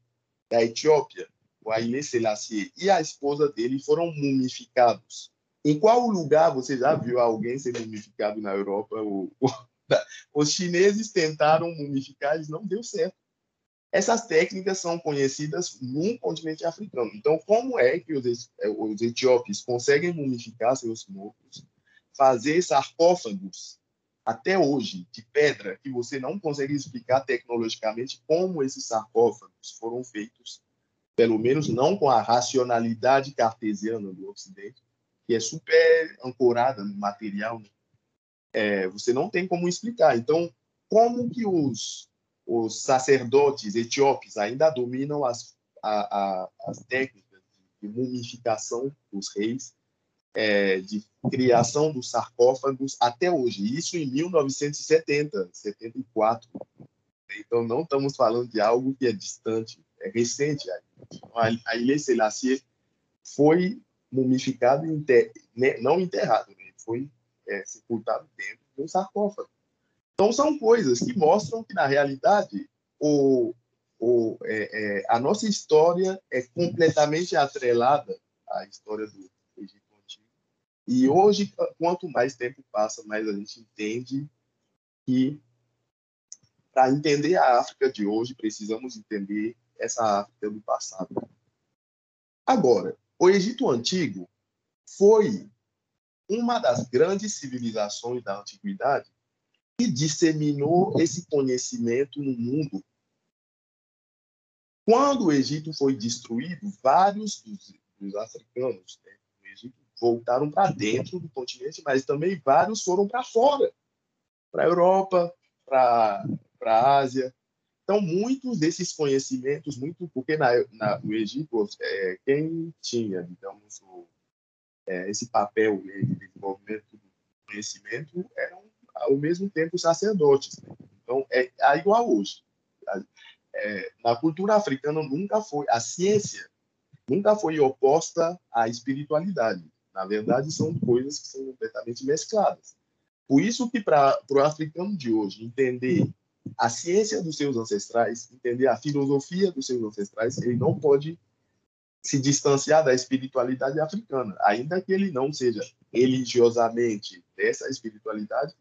da Etiópia, o Haile Selassie, e a esposa dele foram mumificados. Em qual lugar você já viu alguém ser mumificado na Europa? os chineses tentaram mumificar, eles não deu certo. Essas técnicas são conhecidas no continente africano. Então, como é que os, os etíopes conseguem mumificar seus mortos, fazer sarcófagos até hoje, de pedra, que você não consegue explicar tecnologicamente como esses sarcófagos foram feitos, pelo menos não com a racionalidade cartesiana do Ocidente, que é super ancorada no material. Né? É, você não tem como explicar. Então, como que os, os sacerdotes etíopes ainda dominam as, a, a, as técnicas de mumificação dos reis é, de criação dos sarcófagos até hoje, isso em 1970, 74. Então, não estamos falando de algo que é distante, é recente. A Ilha Selassie foi mumificado. Né, não enterrado, né? foi é, sepultado dentro de um sarcófago. Então, são coisas que mostram que, na realidade, o, o, é, é, a nossa história é completamente atrelada à história do, e hoje, quanto mais tempo passa, mais a gente entende que para entender a África de hoje, precisamos entender essa África do passado. Agora, o Egito Antigo foi uma das grandes civilizações da antiguidade que disseminou esse conhecimento no mundo. Quando o Egito foi destruído, vários dos, dos africanos né, voltaram para dentro do continente, mas também vários foram para fora, para a Europa, para a Ásia. Então, muitos desses conhecimentos, muito porque na, na, Egito, é, quem tinha, digamos, o, é, esse papel de desenvolvimento do conhecimento eram, ao mesmo tempo, sacerdotes. Né? Então, é, é igual hoje. É, na cultura africana, nunca foi, a ciência nunca foi oposta à espiritualidade. Na verdade, são coisas que são completamente mescladas. Por isso que para o africano de hoje entender a ciência dos seus ancestrais, entender a filosofia dos seus ancestrais, ele não pode se distanciar da espiritualidade africana, ainda que ele não seja religiosamente dessa espiritualidade.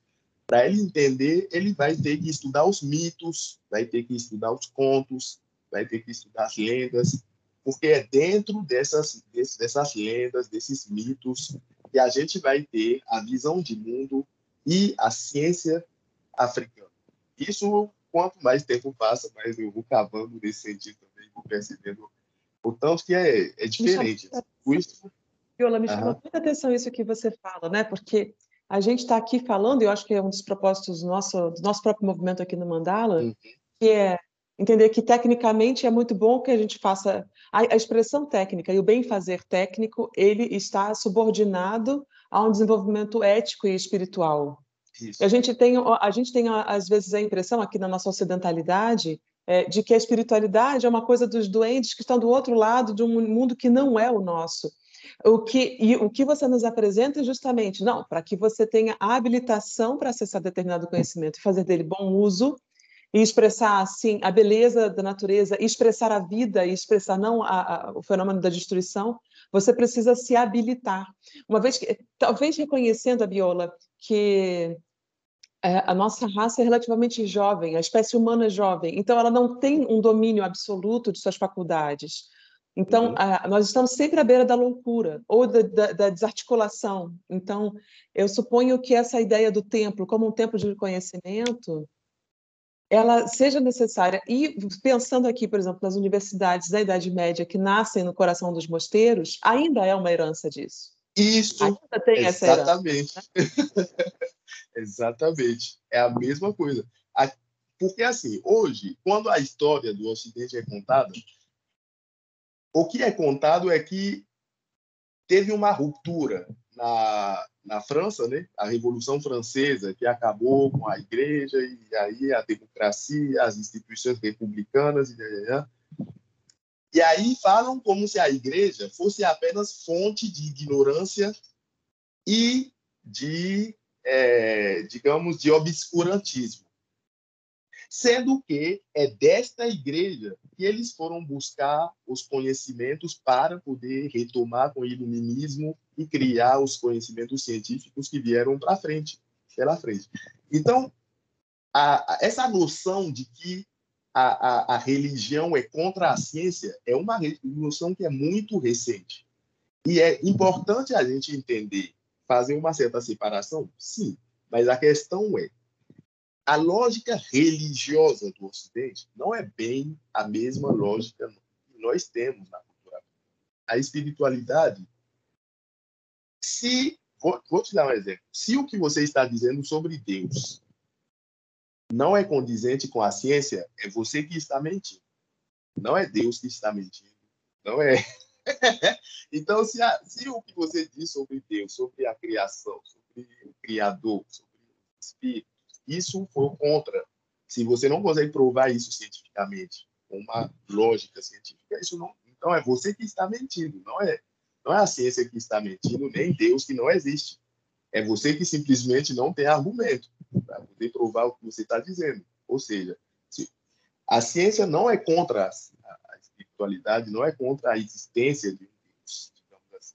Para ele entender, ele vai ter que estudar os mitos, vai ter que estudar os contos, vai ter que estudar as lendas, porque é dentro dessas, dessas lendas, desses mitos, que a gente vai ter a visão de mundo e a ciência africana. Isso, quanto mais tempo passa, mais eu vou cavando nesse sentido também, vou percebendo o tanto que é, é diferente. Isso... Viola, me chama muita atenção isso que você fala, né? Porque a gente está aqui falando, e eu acho que é um dos propósitos do nosso, do nosso próprio movimento aqui no Mandala, uhum. que é entender que tecnicamente é muito bom que a gente faça a, a expressão técnica e o bem fazer técnico ele está subordinado a um desenvolvimento ético e espiritual. Isso. A gente tem a gente tem às vezes a impressão aqui na nossa ocidentalidade é, de que a espiritualidade é uma coisa dos doentes que estão do outro lado de um mundo que não é o nosso. O que, e o que você nos apresenta é justamente, não, para que você tenha a habilitação para acessar determinado conhecimento e fazer dele bom uso, e expressar assim a beleza da natureza, expressar a vida e expressar não a, a, o fenômeno da destruição, você precisa se habilitar. Uma vez que, talvez reconhecendo a Biola que é, a nossa raça é relativamente jovem, a espécie humana é jovem, então ela não tem um domínio absoluto de suas faculdades. Então, uhum. a, nós estamos sempre à beira da loucura ou da, da, da, desarticulação. Então, eu suponho que essa ideia do templo como um templo de conhecimento ela seja necessária. E pensando aqui, por exemplo, nas universidades da Idade Média que nascem no coração dos mosteiros, ainda é uma herança disso. Isso. Ainda tem essa exatamente. herança. Né? exatamente. É a mesma coisa. Porque, assim, hoje, quando a história do Ocidente é contada, o que é contado é que teve uma ruptura na, na França, né? A Revolução Francesa que acabou com a Igreja e aí a democracia, as instituições republicanas e e aí falam como se a Igreja fosse apenas fonte de ignorância e de, é, digamos, de obscurantismo sendo que é desta igreja que eles foram buscar os conhecimentos para poder retomar com o iluminismo e criar os conhecimentos científicos que vieram para frente, pela frente. Então, a, a, essa noção de que a, a, religião é contra a ciência é uma noção que é muito recente. E é importante a gente entender, fazer uma certa separação, sim, Mas a questão é, a lógica religiosa do Ocidente não é bem a mesma lógica que nós temos na cultura. A espiritualidade, se vou, vou te dar um exemplo, se o que você está dizendo sobre Deus não é condizente com a ciência, é você que está mentindo. Não é Deus que está mentindo. Não é. então, se, a, se, o que você diz sobre Deus, sobre a criação, sobre o Criador, sobre o Espírito, isso for contra, se você não consegue provar isso cientificamente, com uma lógica científica, isso não. Então, é você que está mentindo, não é, não é a ciência que está mentindo, nem Deus que não existe. É você que simplesmente não tem argumento para poder provar o que você está dizendo. Ou seja, a ciência não é contra a espiritualidade, não é contra a existência de Deus, assim.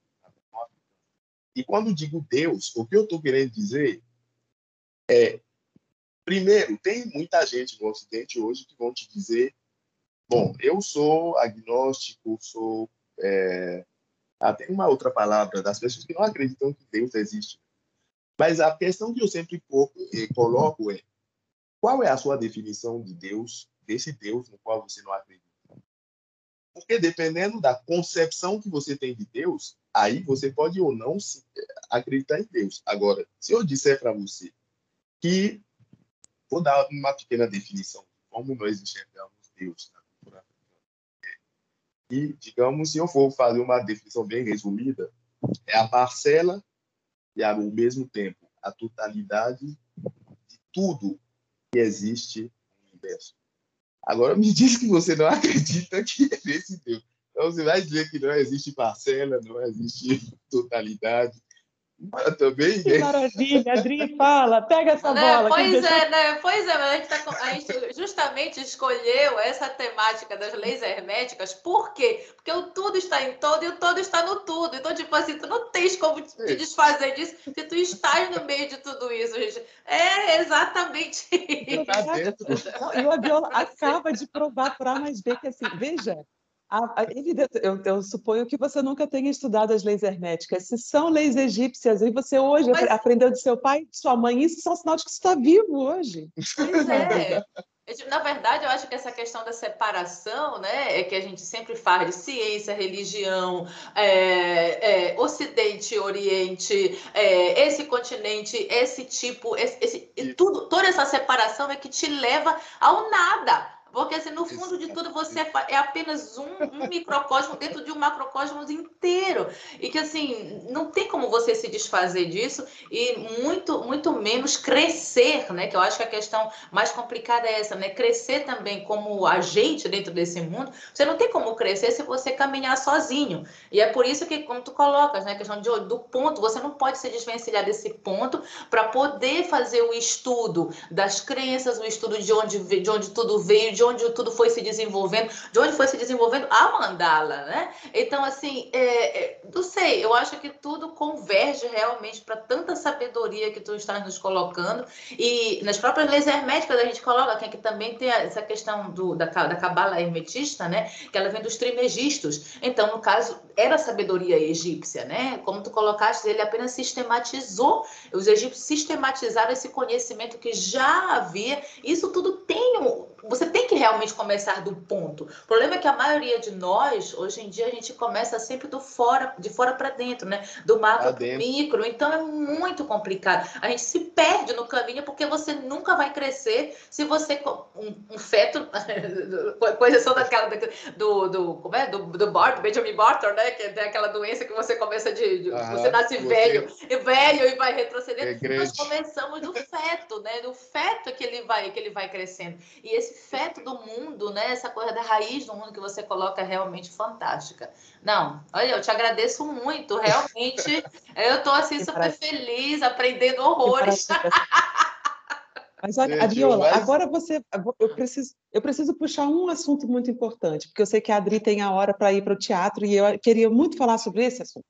E quando digo Deus, o que eu estou querendo dizer é, primeiro, tem muita gente no Ocidente hoje que vão te dizer, bom, eu sou agnóstico, sou é, ah, tem uma outra palavra das pessoas que não acreditam que Deus existe. Mas a questão que eu sempre eh, coloco é: qual é a sua definição de Deus, desse Deus no qual você não acredita? Porque dependendo da concepção que você tem de Deus, aí você pode ou não eh, acreditar em Deus. Agora, se eu disser para você que vou dar uma pequena definição de como nós enxergamos Deus na cultura. E, digamos, se eu for fazer uma definição bem resumida, é a parcela e, ao mesmo tempo, a totalidade de tudo que existe no universo. Agora, me diz que você não acredita que existe Deus. Então, você vai dizer que não existe parcela, não existe totalidade, eu também. Que maravilha, Adri, fala, pega essa né? bola. Pois é, né? Pois é, mas a gente, tá, a gente, justamente escolheu essa temática das leis herméticas, por quê? Porque o tudo está em todo e o todo está no tudo. Então, tipo assim, tu não tens como te desfazer disso se tu estás no meio de tudo isso, gente. É exatamente isso. e o Abiola acaba de provar por A mais B que assim, veja, a, a, eu, eu, suponho que você nunca tenha estudado as leis herméticas. Se são leis egípcias e você hoje Mas... aprendeu de seu pai e de sua mãe, isso são sinal de que você está vivo hoje. Pois é. Na verdade, eu acho que essa questão da separação, né, é que a gente sempre faz de ciência, religião, é, é, Ocidente, Oriente, é, esse continente, esse tipo, esse, esse, tudo, toda essa separação é que te leva ao nada porque, assim, no fundo de tudo, você é, apenas um, um microcosmo dentro de um macrocosmos inteiro. E que, assim, não tem como você se desfazer disso e muito, muito menos crescer, né? Que eu acho que a questão mais complicada é essa, né? Crescer também como agente dentro desse mundo. Você não tem como crescer se você caminhar sozinho. E é por isso que, como tu colocas, né? A questão de, do ponto, você não pode se desvencilhar desse ponto para poder fazer o estudo das crenças, o estudo de onde, de onde tudo veio, de onde tudo foi se desenvolvendo, de onde foi se desenvolvendo a mandala, né? Então, assim, é, é, não sei, eu acho que tudo converge realmente para tanta sabedoria que tu estás nos colocando. E nas próprias leis herméticas a gente coloca que também tem essa questão do, da, da cabala hermetista, né? Que ela vem dos trimegistos. Então, no caso, era sabedoria egípcia, né? Como tu colocaste, ele apenas sistematizou, os egípcios sistematizaram esse conhecimento que já havia. Isso tudo tem um, você tem que realmente começar do ponto. O problema é que a maioria de nós, hoje em dia, a gente começa sempre do fora, de fora para dentro, né? Do macro para micro. Então é muito complicado. A gente se perde no caminho porque você nunca vai crescer se você um, um feto, com exceção daquela do, do como é do, do Bart, Benjamin Barton, né? Que é aquela doença que você começa de, de ah, você nasce você... velho e velho e vai retrocedendo. É Nós começamos do feto, né? Do feto é que ele vai que ele vai crescendo. E esse esse do mundo, né? Essa coisa da raiz do mundo que você coloca é realmente fantástica. Não, olha, eu te agradeço muito, realmente. eu estou assim super feliz, aprendendo horrores. Mas olha, Adriola, agora você, eu preciso, eu preciso puxar um assunto muito importante, porque eu sei que a Adri tem a hora para ir para o teatro e eu queria muito falar sobre esse assunto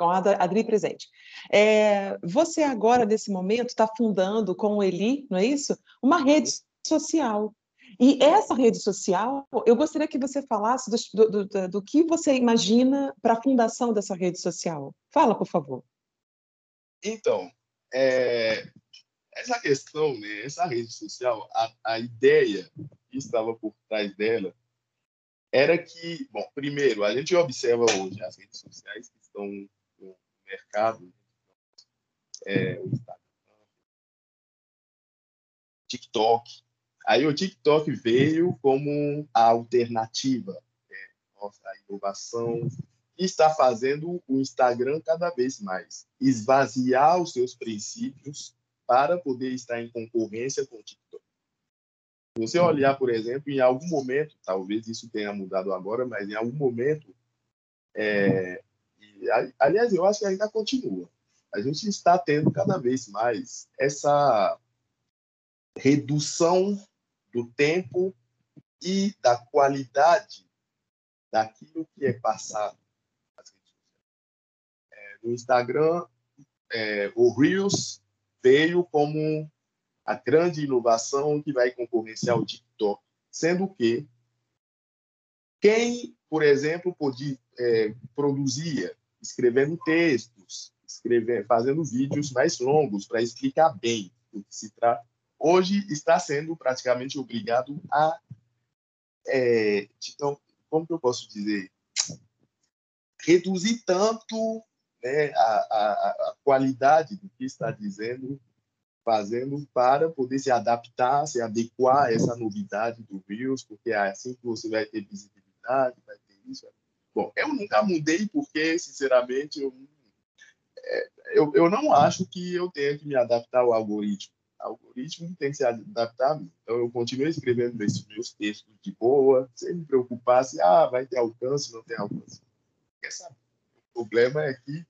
com a Adri presente. É, você agora, nesse momento, está fundando com o Eli, não é isso? Uma rede social. E essa rede social, eu gostaria que você falasse do, do, do, do que você imagina para a fundação dessa rede social. Fala, por favor. Então, é, essa questão, né, essa rede social, a, a ideia que estava por trás dela era que, bom, primeiro, a gente observa hoje as redes sociais que estão no mercado, é, o Instagram, TikTok. Aí o TikTok veio como a alternativa, né, a inovação, que está fazendo o Instagram cada vez mais esvaziar os seus princípios para poder estar em concorrência com o TikTok. Se você olhar, por exemplo, em algum momento, talvez isso tenha mudado agora, mas em algum momento, é, e, aliás, eu acho que ainda continua. A gente está tendo cada vez mais essa redução do tempo e da qualidade daquilo que é passado é, no Instagram, é, o Reels veio como a grande inovação que vai concorrenciar o TikTok, sendo que quem, por exemplo, podia, é, produzia escrevendo textos, escrevendo, fazendo vídeos mais longos para explicar bem o que se trata, hoje está sendo praticamente obrigado a é, então, como que eu posso dizer reduzir tanto né, a, a, a qualidade do que está dizendo fazendo para poder se adaptar, se adequar a essa novidade do vírus, porque é assim que você vai ter visibilidade, vai ter isso. Bom, eu nunca mudei porque, sinceramente, eu, é, eu, eu não acho que eu tenha que me adaptar ao algoritmo. Algoritmo tem que se adaptar a mim. Então, eu continuo escrevendo meus textos de boa, sem me preocupar se ah, vai ter alcance, não tem alcance. O problema é que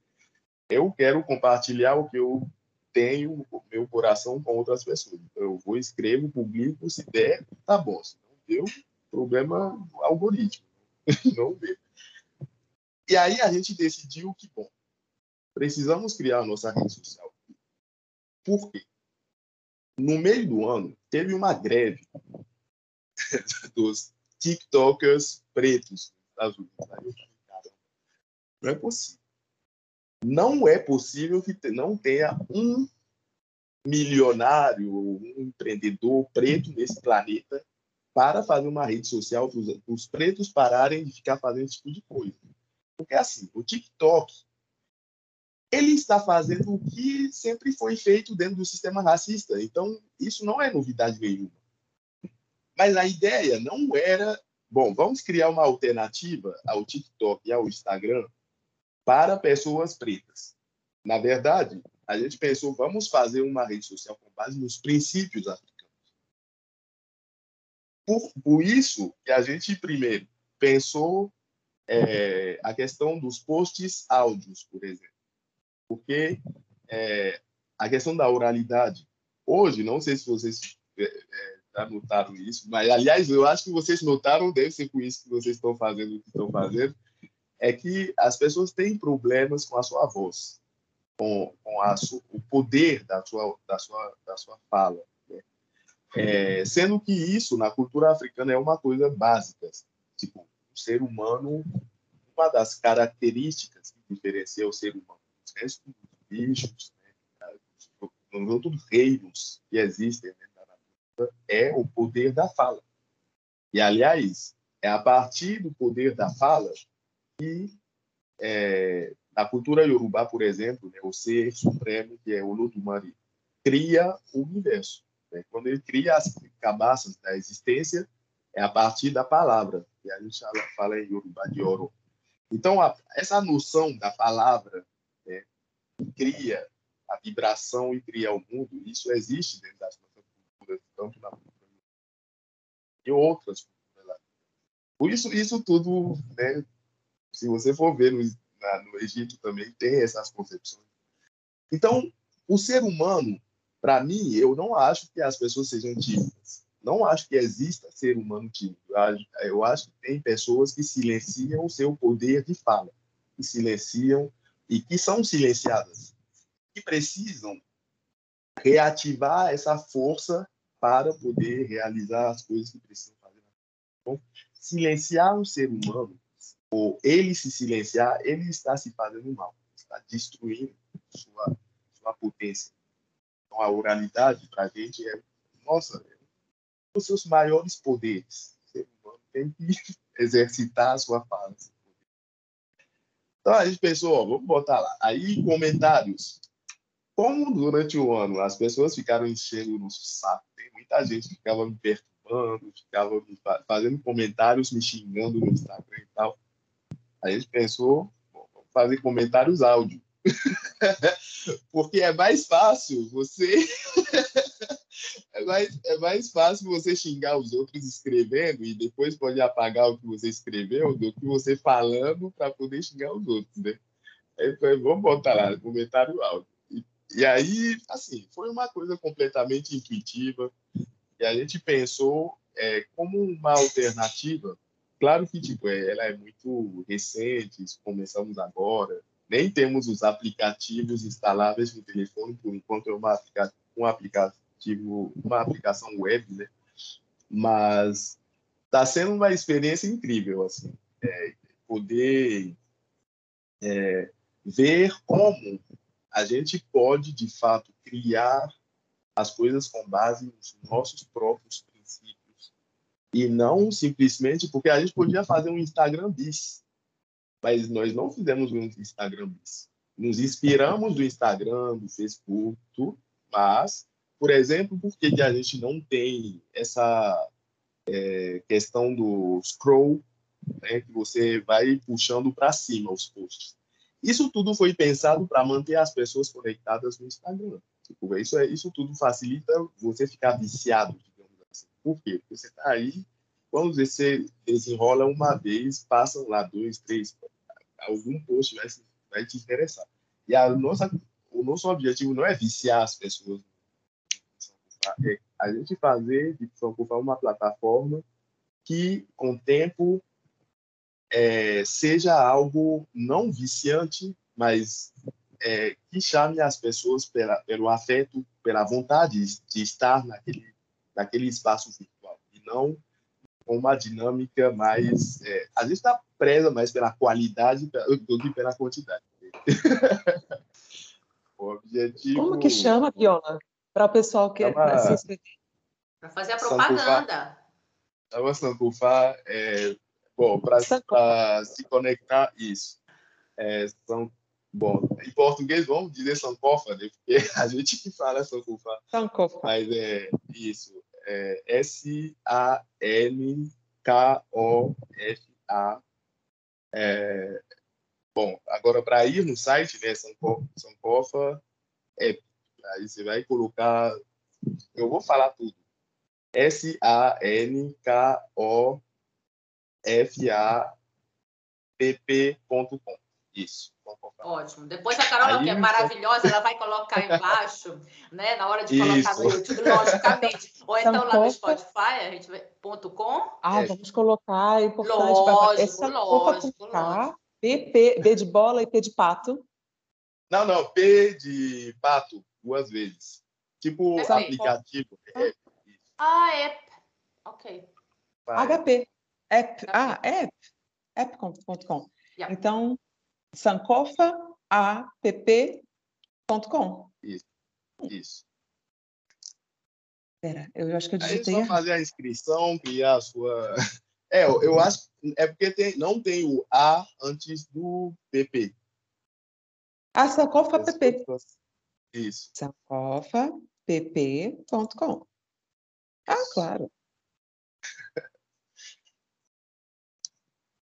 eu quero compartilhar o que eu tenho o meu coração com outras pessoas. Então, eu vou, escrevo, publico, se der, tá bom. Se não deu, problema algoritmo. não deu. E aí a gente decidiu que, bom, precisamos criar a nossa rede social. Por quê? No meio do ano, teve uma greve dos TikTokers pretos Estados Unidos. Não é possível não é possível que não tenha um milionário, um empreendedor preto nesse planeta para fazer uma rede social para os pretos pararem de ficar fazendo esse tipo de coisa. Porque assim, o TikTok ele está fazendo o que sempre foi feito dentro do sistema racista. Então, isso não é novidade nenhuma. Mas a ideia não era, bom, vamos criar uma alternativa ao TikTok e ao Instagram para pessoas pretas. Na verdade, a gente pensou, vamos fazer uma rede social com base nos princípios africanos. Por, por isso que a gente, primeiro, pensou é, a questão dos posts áudios, por exemplo. Porque é, a questão da oralidade, hoje, não sei se vocês é, é já notaram isso, mas, aliás, eu acho que vocês notaram, deve ser por isso que vocês estão fazendo o que estão fazendo, é que as pessoas têm problemas com a sua voz, com, com a o poder da sua, da sua, da sua fala. Né? É, sendo que isso, na cultura africana, é uma coisa básica. Tipo, o ser humano, uma das características que diferencia o ser humano dos restos dos bichos, né, dos outros reinos que existem né, na natureza, é o poder da fala. E, aliás, é a partir do poder da fala e é, na cultura iorubá, por exemplo, né, o ser supremo, que é o Olodumare, cria o universo. Né? Quando ele cria as cabaças da existência, é a partir da palavra, que a gente fala em Yorubá de Oro. Então, a, essa noção da palavra que cria a vibração e cria o mundo, isso existe dentro das nossas culturas, tanto na cultura e outras culturas. Isso, isso tudo né, se você for ver no, na, no Egito também, tem essas concepções. Então, o ser humano, para mim, eu não acho que as pessoas sejam tímidas. Não acho que exista ser humano tímido. Eu acho que tem pessoas que silenciam o seu poder de fala, que silenciam e que são silenciadas, que precisam reativar essa força para poder realizar as coisas que precisam fazer. Então, silenciar o ser humano ou ele se silenciar, ele está se fazendo mal, está destruindo sua, sua potência. Então, a oralidade, para a gente, é, nossa, é um dos seus maiores poderes. Você tem que exercitar a sua fala. Então, a gente pensou, ó, vamos botar lá. Aí, comentários. Como durante o ano as pessoas ficaram enchendo no saco, tem muita gente que ficava me perturbando, ficava me fazendo comentários, me xingando no Instagram e tal. A gente pensou, vamos fazer comentários áudio. Porque é mais fácil você. é, mais, é mais fácil você xingar os outros escrevendo e depois pode apagar o que você escreveu do que você falando para poder xingar os outros, né? Aí, vamos botar lá, comentário áudio. E, e aí, assim, foi uma coisa completamente intuitiva. E a gente pensou é, como uma alternativa. Claro que tipo, é, ela é muito recente, começamos agora, nem temos os aplicativos instaláveis no telefone, por enquanto é uma aplica um aplicativo, uma aplicação web, né? Mas está sendo uma experiência incrível, assim, é, poder é, ver como a gente pode, de fato, criar as coisas com base nos nossos próprios princípios e não simplesmente porque a gente podia fazer um Instagram bis, mas nós não fizemos um Instagram bis. Nos inspiramos do Instagram, do Facebook, tudo, mas, por exemplo, por que, a gente não tem essa é, questão do scroll, né, que você vai puxando para cima os posts? Isso tudo foi pensado para manter as pessoas conectadas no Instagram. Tipo, isso, é, isso tudo facilita você ficar viciado, digamos assim. Por quê? Porque você está aí quando você desenrola uma vez, passam lá dois, três, algum post vai, vai te interessar. E a nossa, o nosso objetivo não é viciar as pessoas. É a gente fazer de Francofá uma plataforma que, com o tempo, é, seja algo não viciante, mas é, que chame as pessoas pela, pelo afeto, pela vontade de estar naquele, naquele espaço virtual, e não com uma dinâmica mais. É, a gente está presa mais pela qualidade do que pela quantidade. o objetivo. Como que chama, Viola? Para o pessoal que chama... se inscrever. Para fazer a propaganda. Chama Sankufá, é, bom, para se conectar, isso. É, são, bom, em português vamos dizer Sankofa, né? porque a gente que fala Sankofa. Sankofa. Mas é isso é S-A-N-K-O-F-A. É, bom, agora para ir no site, né, Sankofa, é, aí você vai colocar, eu vou falar tudo, S-A-N-K-O-F-A-P-P.com. Isso. Ótimo. Depois a Carol, Aí, que é maravilhosa, ela vai colocar embaixo, né? Na hora de colocar Isso. no YouTube, logicamente. Ou então lá no Spotify, a gente vai, ponto com. Ah, é. vamos colocar, é importante. Lógico, Essa lógico, lógico. P, P de bola e P de pato. Não, não, P de pato, duas vezes. Tipo aplicativo. É. Ah, app. Ok. Vai. HP. App. Ah, app. App.com. Yeah. Então, sankofa.app.com. Isso. Isso. Espera, eu acho que eu digitei. Aí é só fazer a inscrição, criar a sua. É, eu, eu acho. É porque tem, não tem o A antes do PP. A Sankofa PP. Isso. Sankofapp.com. Ah, claro.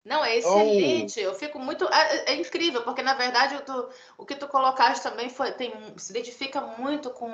Não, é excelente. Oh. Eu fico muito. É, é, incrível, porque na verdade tô, o que tu colocaste também foi, tem, se identifica muito com,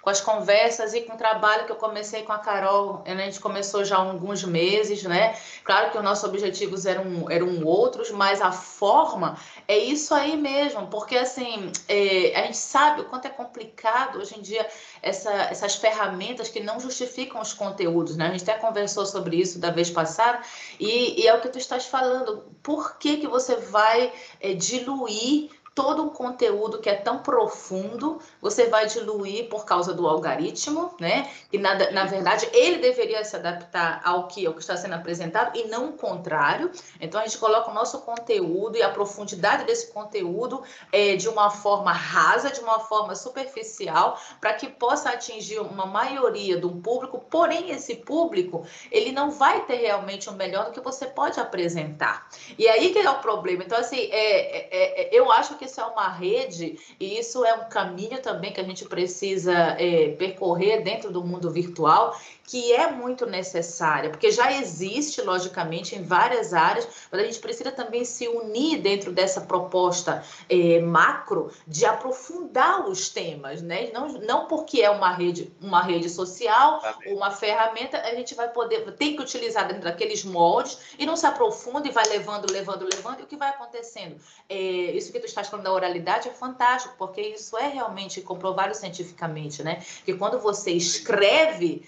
com as conversas e com o trabalho que eu comecei com a Carol. A gente começou já há alguns meses, né? Claro que os nossos objetivos eram, eram outros, mas a forma é isso aí mesmo, porque assim, é, a gente sabe o quanto é complicado hoje em dia essa, essas ferramentas que não justificam os conteúdos, né? A gente até conversou sobre isso da vez passada, e, e é o que tu estás falando. Por que, que você vai é, diluir todo um conteúdo que é tão profundo, você vai diluir por causa do algoritmo, né? Que nada, na verdade ele deveria se adaptar ao que, ao que está sendo apresentado e não o contrário. Então a gente coloca o nosso conteúdo e a profundidade desse conteúdo é, de uma forma rasa, de uma forma superficial, para que possa atingir uma maioria do público. Porém esse público ele não vai ter realmente o melhor do que você pode apresentar. E aí que é o problema. Então assim, é, é, é eu acho que isso é uma rede e isso é um caminho também que a gente precisa é, percorrer dentro do mundo virtual, que é muito necessária, porque já existe, logicamente, em várias áreas, mas a gente precisa também se unir dentro dessa proposta é, macro de aprofundar os temas, né? Não, não porque é uma rede, uma rede social, ou uma ferramenta, a gente vai poder, tem que utilizar dentro daqueles moldes e não se aprofunda e vai levando, levando, levando, e o que vai acontecendo? É, isso que tu estás falando da oralidade é fantástico, porque isso é realmente comprovado cientificamente, né? Que quando você escreve,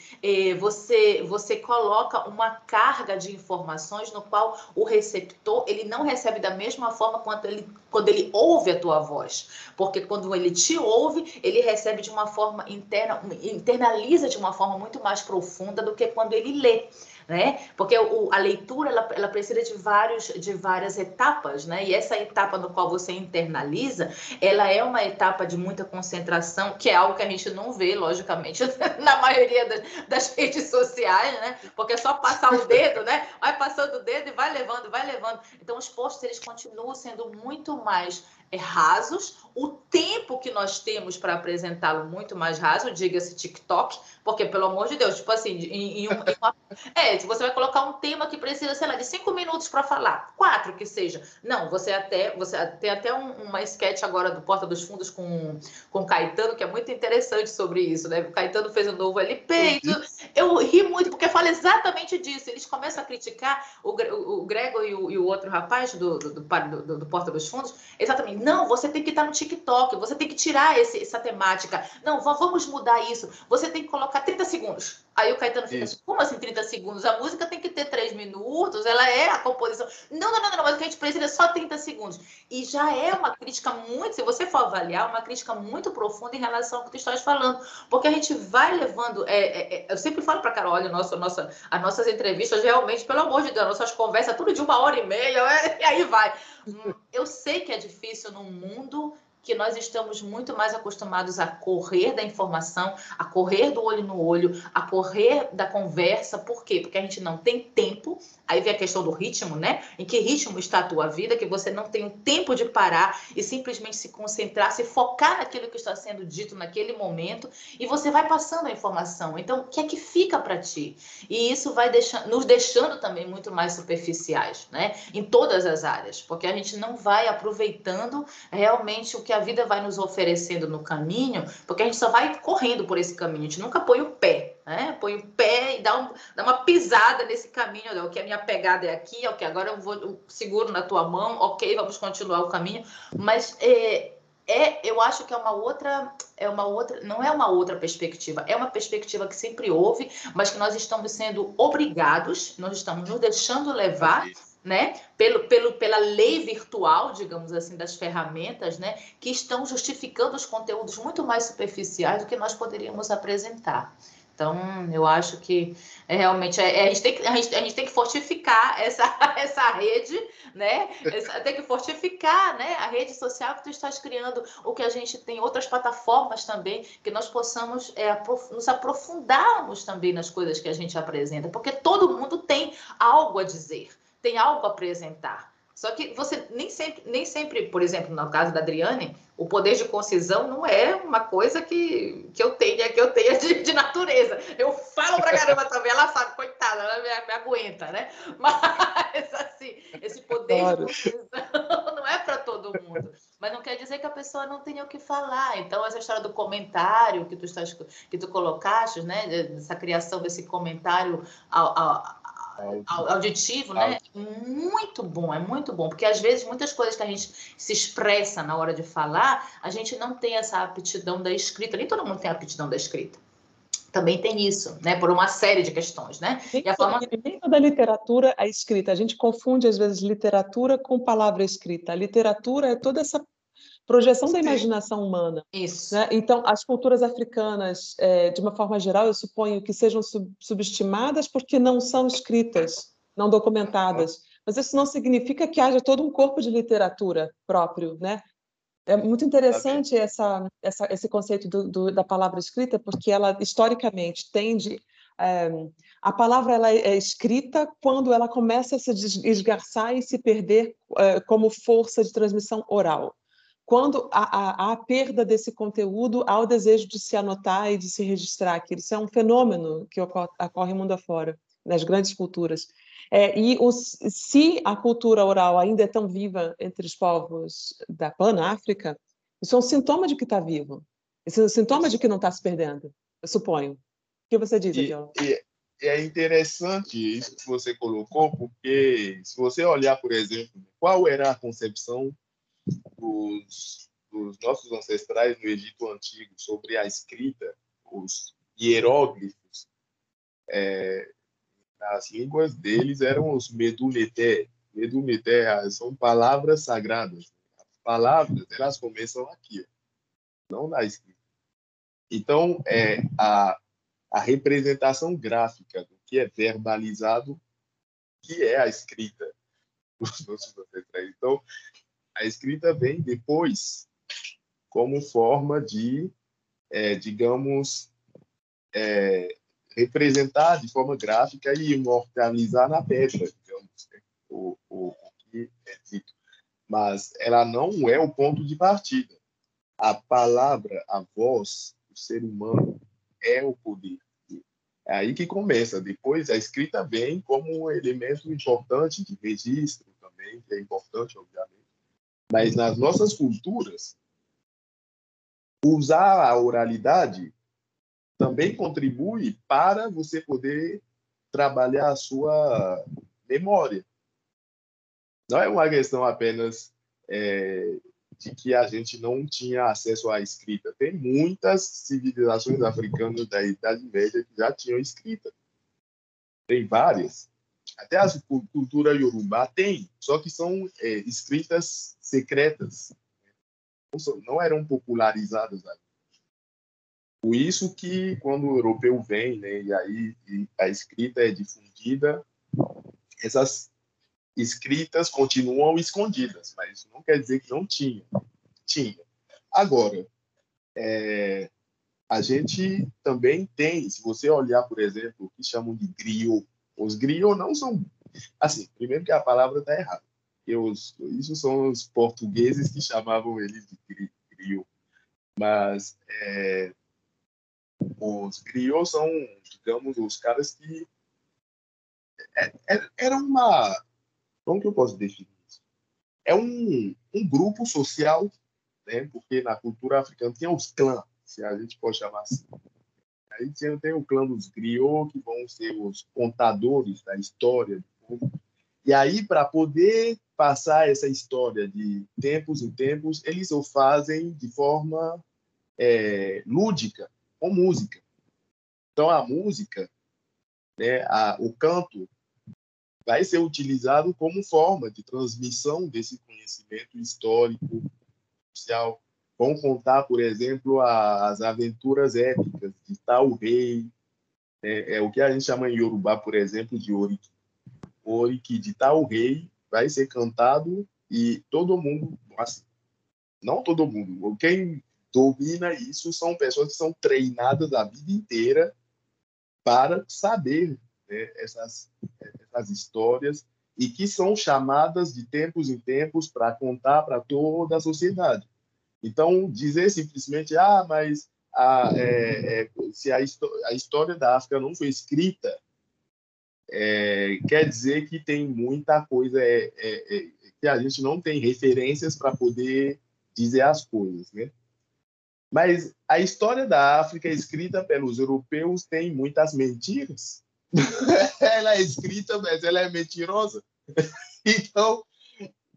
você, você coloca uma carga de informações no qual o receptor ele não recebe da mesma forma quanto ele, quando ele ouve a tua voz. Porque quando ele te ouve, ele recebe de uma forma interna, internaliza de uma forma muito mais profunda do que quando ele lê né? Porque o, a leitura ela, ela precisa de vários de várias etapas, né? E essa etapa no qual você internaliza, ela é uma etapa de muita concentração, que é algo que a gente não vê, logicamente, na maioria das, das redes sociais, né? Porque é só passar o dedo, né? Vai passando o dedo e vai levando, vai levando. Então os posts eles continuam sendo muito mais é, rasos, o tempo que nós temos para apresentá-lo muito mais raso, diga-se TikTok, porque, pelo amor de Deus, tipo assim, em, em, uma, é, se você vai colocar um tema que precisa, sei lá, de cinco minutos para falar, quatro que seja. Não, você até, você tem até um, uma sketch agora do Porta dos Fundos com, com Caetano, que é muito interessante sobre isso, né? O Caetano fez um novo LP, uhum. eu ri muito, porque fala exatamente disso. Eles começam a criticar o, o, o Gregor e o, e o outro rapaz do, do, do, do, do Porta dos Fundos, exatamente não, você tem que estar no TikTok, você tem que tirar esse, essa temática. Não, vamos mudar isso. Você tem que colocar 30 segundos. Aí o Caetano fica assim, como assim 30 segundos? A música tem que ter 3 minutos, ela é a composição. Não, não, não, não, mas o que a gente precisa é só 30 segundos. E já é uma crítica muito, se você for avaliar, uma crítica muito profunda em relação ao que tu estás falando. Porque a gente vai levando. É, é, é eu sempre falo para Carol, olha, nossa, nossa, as nossas entrevistas, realmente, pelo amor de Deus, nossas conversas, tudo de uma hora e meia, e aí vai. Eu sei que é difícil num mundo que nós estamos muito mais acostumados a correr da informação, a correr do olho no olho, a correr da conversa. Por quê? Porque a gente não tem tempo. Aí vem a questão do ritmo, né? Em que ritmo está a tua vida, que você não tem o tempo de parar e simplesmente se concentrar, se focar naquilo que está sendo dito naquele momento e você vai passando a informação. Então, o que é que fica para ti? E isso vai deixando, nos deixando também muito mais superficiais, né? Em todas as áreas, porque a gente não vai aproveitando realmente o que a vida vai nos oferecendo no caminho, porque a gente só vai correndo por esse caminho, a gente nunca põe o pé, né? Põe o pé e dá, um, dá uma pisada nesse caminho, ok, a minha pegada é aqui, ok, agora eu vou eu seguro na tua mão, ok, vamos continuar o caminho, mas é, é, eu acho que é uma outra, é uma outra, não é uma outra perspectiva, é uma perspectiva que sempre houve, mas que nós estamos sendo obrigados, nós estamos nos deixando levar né? Pelo, pelo, pela lei virtual, digamos assim, das ferramentas, né? Que estão justificando os conteúdos muito mais superficiais do que nós poderíamos apresentar. Então, eu acho que é, realmente é, é, a, gente tem que, a, gente, a gente tem que fortificar essa, essa rede, né? Essa, tem que fortificar né? a rede social que tu estás criando, o que a gente tem, outras plataformas também, que nós possamos é, aprof nos aprofundarmos também nas coisas que a gente apresenta, porque todo mundo tem algo a dizer tem algo a apresentar. Só que você nem sempre, nem sempre, por exemplo, no caso da Adriane, o poder de concisão não é uma coisa que, que eu tenha, que eu tenha de, de natureza. Eu falo pra caramba também, ela sabe, coitada, ela me, me aguenta, né? Mas assim, esse poder claro. de concisão não é para todo mundo. Mas não quer dizer que a pessoa não tenha o que falar. Então, essa história do comentário que tu, estás, que tu colocaste, né? Dessa criação desse comentário ao, ao auditivo, né? Muito bom, é muito bom, porque às vezes muitas coisas que a gente se expressa na hora de falar, a gente não tem essa aptidão da escrita. Nem todo mundo tem a aptidão da escrita. Também tem isso, né? Por uma série de questões, né? Nem, e a forma... nem toda literatura é escrita. A gente confunde, às vezes, literatura com palavra escrita. A literatura é toda essa projeção da imaginação humana. Isso. Né? Então, as culturas africanas, é, de uma forma geral, eu suponho que sejam sub subestimadas porque não são escritas, não documentadas. Mas isso não significa que haja todo um corpo de literatura próprio, né? É muito interessante essa, essa, esse conceito do, do, da palavra escrita, porque ela historicamente tende é, a palavra ela é escrita quando ela começa a se esgarçar e se perder é, como força de transmissão oral. Quando há, há, a perda desse conteúdo, há o desejo de se anotar e de se registrar aquilo. Isso é um fenômeno que ocorre, ocorre mundo afora, nas grandes culturas. É, e se a cultura oral ainda é tão viva entre os povos da Pan-África, isso é um sintoma de que está vivo. Isso é um sintoma de que não está se perdendo, eu suponho. O que você diz, e, e, é interessante isso que você colocou, porque se você olhar, por exemplo, qual era a concepção dos, dos nossos ancestrais no Egito Antigo sobre a escrita, os hieróglifos, é, as línguas deles eram os meduneté. Meduneté são palavras sagradas. As palavras, elas começam aqui, não na escrita. Então, é, a, a representação gráfica do que é verbalizado, que é a escrita. Então, a escrita vem depois como forma de, é, digamos, é, representar de forma gráfica e imortalizar na pedra, digamos, né? o, o, o que é dito. Mas ela não é o ponto de partida. A palavra, a voz, o ser humano é o poder. É aí que começa. Depois, a escrita vem como um elemento importante de registro também, que é importante, obviamente. Mas nas nossas culturas, usar a oralidade também contribui para você poder trabalhar a sua memória. Não é uma questão apenas é, de que a gente não tinha acesso à escrita. Tem muitas civilizações africanas da Idade Média que já tinham escrita. Tem várias. Até a cultura iorubá tem, só que são é, escritas secretas. Não eram popularizadas ali. Por isso que quando o europeu vem, né, e aí e a escrita é difundida, essas escritas continuam escondidas, mas não quer dizer que não tinha. Tinha. Agora, é, a gente também tem, se você olhar, por exemplo, o que chamam de griot, os griot não são. Assim, primeiro que a palavra está errada. Os, isso são os portugueses que chamavam eles de griot. Mas é, os griots são, digamos, os caras que. É, é, era uma. Como que eu posso definir isso? É um, um grupo social, né? porque na cultura africana tinha os clãs, se a gente pode chamar assim. Aí tem o clã dos griots, que vão ser os contadores da história do povo. E aí, para poder passar essa história de tempos em tempos, eles o fazem de forma é, lúdica, com música. Então, a música, né, a, o canto, vai ser utilizado como forma de transmissão desse conhecimento histórico, social. Vão contar, por exemplo, a, as aventuras épicas de tal rei, é, é, o que a gente chama em Yorubá, por exemplo, de Oriki. Oriki de tal rei vai ser cantado e todo mundo, assim, não todo mundo, quem domina isso são pessoas que são treinadas a vida inteira para saber né, essas, essas histórias e que são chamadas de tempos em tempos para contar para toda a sociedade. Então, dizer simplesmente, ah, mas a, é, é, se a, a, história da África não foi escrita, é, quer dizer que tem muita coisa é, é, é, que a gente não tem referências para poder dizer as coisas, né? Mas a história da África escrita pelos europeus tem muitas mentiras. ela é escrita, mas ela é mentirosa. então,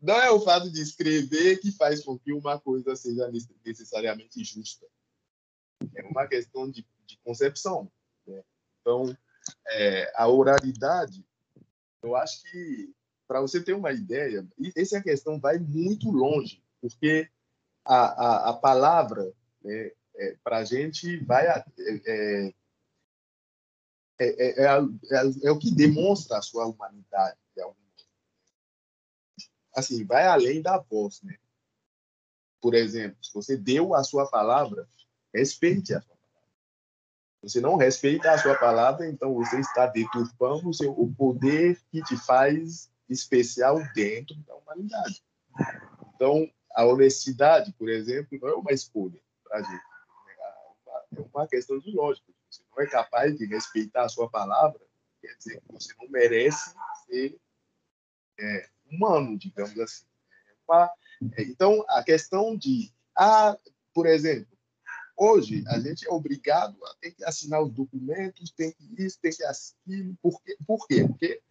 não é o fato de escrever que faz com que uma coisa seja necessariamente justa. É uma questão de, de concepção. Né? Então, é, a oralidade, eu acho que, para você ter uma ideia, essa questão vai muito longe, porque a, a, a palavra, né, é, para a gente, vai é, é, é, é, é, o que demonstra a sua humanidade. Assim, vai além da voz, né? Por exemplo, se você deu a sua palavra, respeite a sua palavra. Você não respeita a sua palavra, então você está deturpando o, seu, o poder que te faz especial dentro da humanidade. Então, a honestidade, por exemplo, não é uma escolha para a gente. É uma questão de lógica. Você não é capaz de respeitar a sua palavra, quer dizer que você não merece ser é, humano, digamos assim. É é, então, a questão de, ah, por exemplo, hoje a gente é obrigado a ter que assinar os documentos, tem que isso, tem que aquilo. Por quê? Por quê? Porque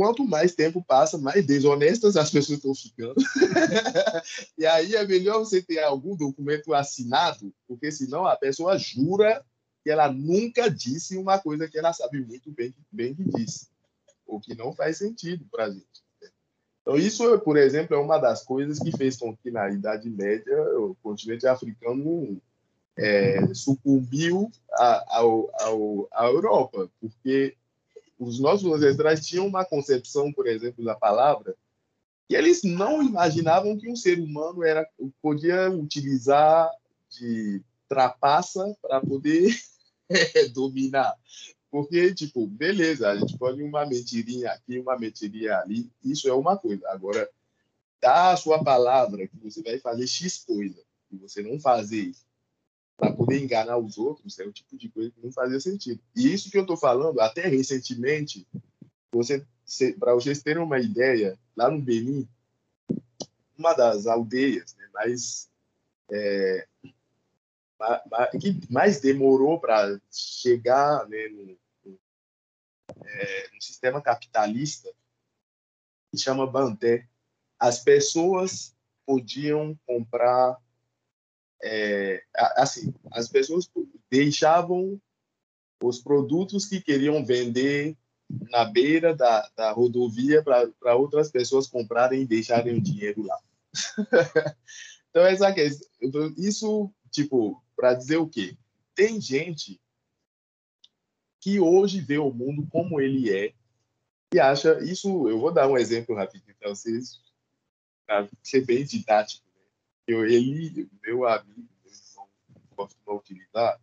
quanto mais tempo passa, mais desonestas as pessoas estão ficando. e aí é melhor você ter algum documento assinado, porque senão a pessoa jura que ela nunca disse uma coisa que ela sabe muito bem, bem que disse, o que não faz sentido para a gente. Então, isso, por exemplo, é uma das coisas que fez com que, na Idade Média, o continente africano é, sucumbiu à Europa, porque os nossos ancestrais tinham uma concepção, por exemplo, da palavra, que eles não imaginavam que um ser humano era podia utilizar de trapaça para poder dominar. Porque, tipo, beleza, a gente pode uma mentirinha aqui, uma mentirinha ali, isso é uma coisa. Agora, dar a sua palavra que você vai fazer X coisa, e você não fazer isso, para poder enganar os outros, é o tipo de coisa que não fazia sentido. E isso que eu estou falando, até recentemente, você, para vocês terem uma ideia, lá no Benin, uma das aldeias né, mais, é, que mais demorou para chegar né, no, é, no, sistema capitalista, que chama Banté, as pessoas podiam comprar é, assim, as pessoas deixavam os produtos que queriam vender na beira da, da rodovia para outras pessoas comprarem e deixarem o dinheiro lá. então, essa questão, isso, tipo, para dizer o quê? Tem gente que hoje vê o mundo como ele é e acha isso. Eu vou dar um exemplo rapidinho para vocês, para ser bem didático eu, ele, meu amigo, costuma utilizar,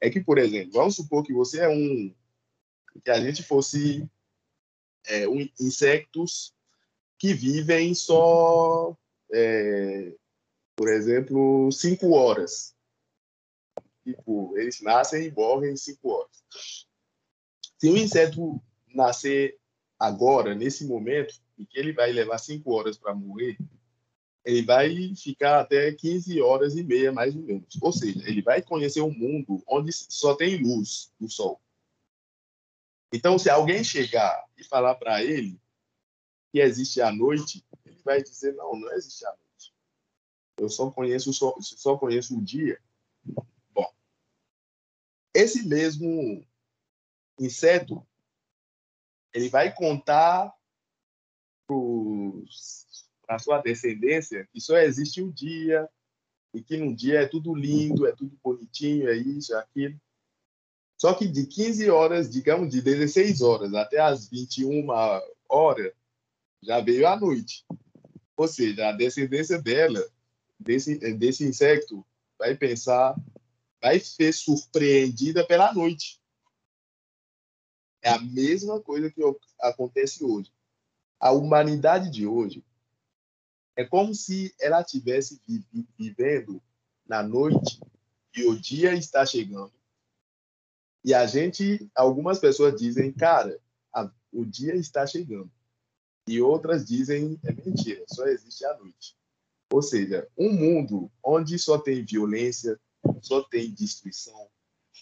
é que, por exemplo, vamos supor que você é um. que a gente fosse é, um, insectos que vivem só, é, por exemplo, cinco horas. Tipo, eles nascem e morrem em cinco horas. Se um inseto nascer agora, nesse momento, e que ele vai levar cinco horas para morrer, ele vai ficar até 15 horas e meia, mais ou menos. Ou seja, ele vai conhecer um mundo onde só tem luz do sol. Então, se alguém chegar e falar para ele que existe a noite, ele vai dizer: não, não existe a noite. Eu só conheço, só, só conheço o dia. Bom, esse mesmo inseto, ele vai contar para os para sua descendência que só existe um dia e que num dia é tudo lindo, é tudo bonitinho, é isso, é aquilo. Só que de 15 horas, digamos, de 16 horas até as 21 horas, já veio a noite. Ou seja, a descendência dela, desse, desse vai pensar, vai ser surpreendida pela noite. É a mesma coisa que acontece hoje. A humanidade de hoje é como se ela estivesse vivendo na noite e o dia está chegando. E a gente, algumas pessoas dizem, cara, a, o dia está chegando. E outras dizem, é mentira, só existe a noite. Ou seja, um mundo onde só tem violência, só tem destruição,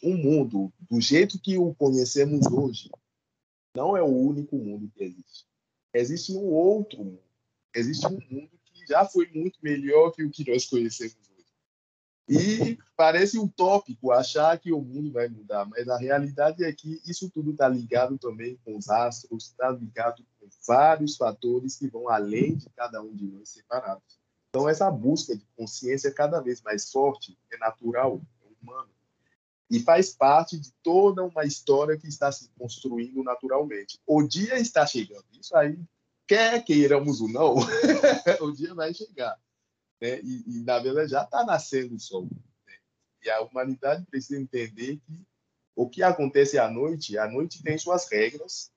um mundo do jeito que o conhecemos hoje, não é o único mundo que existe. Existe um outro mundo. Existe um mundo já foi muito melhor que o que nós conhecemos hoje. E parece utópico achar que o mundo vai mudar, mas a realidade é que isso tudo está ligado também com os astros, está ligado com vários fatores que vão além de cada um de nós separados. Então, essa busca de consciência cada vez mais forte é natural, é humano. E faz parte de toda uma história que está se construindo naturalmente. O dia está chegando. Isso aí, quer queiramos ou não, o dia vai chegar. Né? E, e, na verdade, já está nascendo o sol. Né? E a humanidade precisa entender que o que acontece à noite, a noite tem suas regras,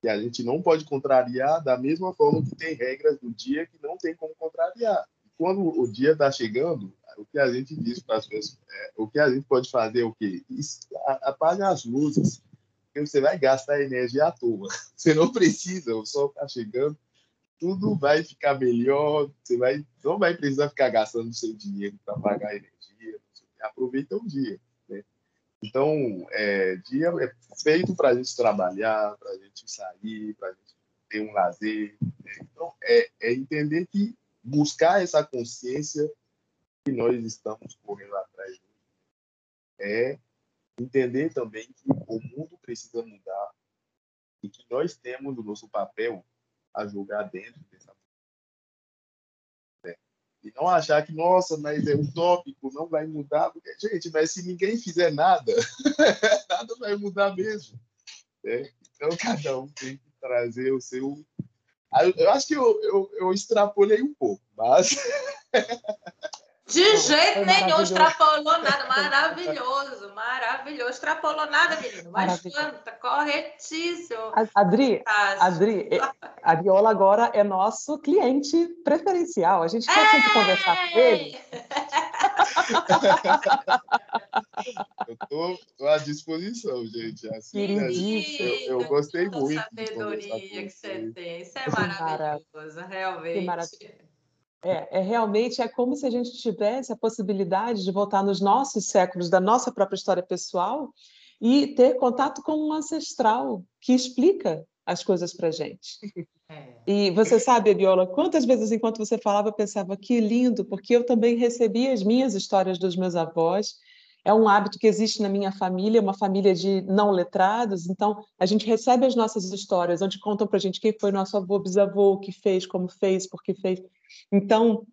que a gente não pode contrariar da mesma forma que tem regras do dia que não tem como contrariar. quando o dia está chegando, o que a gente diz para as pessoas, é, o que a gente pode fazer é o quê? Apaga as luzes, porque você vai gastar energia à toa. Você não precisa, o sol está chegando, tudo vai ficar melhor, você vai, não vai precisar ficar gastando seu dinheiro para pagar energia, aproveita o dia. Então, é, dia é feito para a gente trabalhar, para a gente sair, para a gente ter um lazer. Né? Então, é, é entender que buscar essa consciência que nós estamos correndo atrás é entender também que o mundo precisa mudar e que nós temos o nosso papel a jogar dentro dessa e não achar que, nossa, mas é utópico, não vai mudar. Porque, gente, mas se ninguém fizer nada, nada vai mudar mesmo. Né? Então, cada um tem que trazer o seu. Eu acho que eu, eu, eu extrapolei um pouco, mas. De jeito nenhum, extrapolou nada. Maravilhoso, maravilhoso. Extrapolou nada, menino. Mas tá corretíssimo. Adri, Adri, a Viola agora é nosso cliente preferencial. A gente quer sempre conversar com ele. eu tô, tô, à disposição, gente. Assim, né? eu, eu, gostei muito. Sabedoria que você tem. Isso é maravilhoso, realmente. Que maravilha. É, é, realmente é como se a gente tivesse a possibilidade de voltar nos nossos séculos da nossa própria história pessoal e ter contato com um ancestral que explica as coisas para gente. É. E você sabe, Biola, quantas vezes enquanto você falava eu pensava que lindo, porque eu também recebi as minhas histórias dos meus avós. É um hábito que existe na minha família, uma família de não letrados. Então, a gente recebe as nossas histórias, onde contam para a gente quem foi nosso avô, bisavô, o que fez, como fez, por que fez. Então,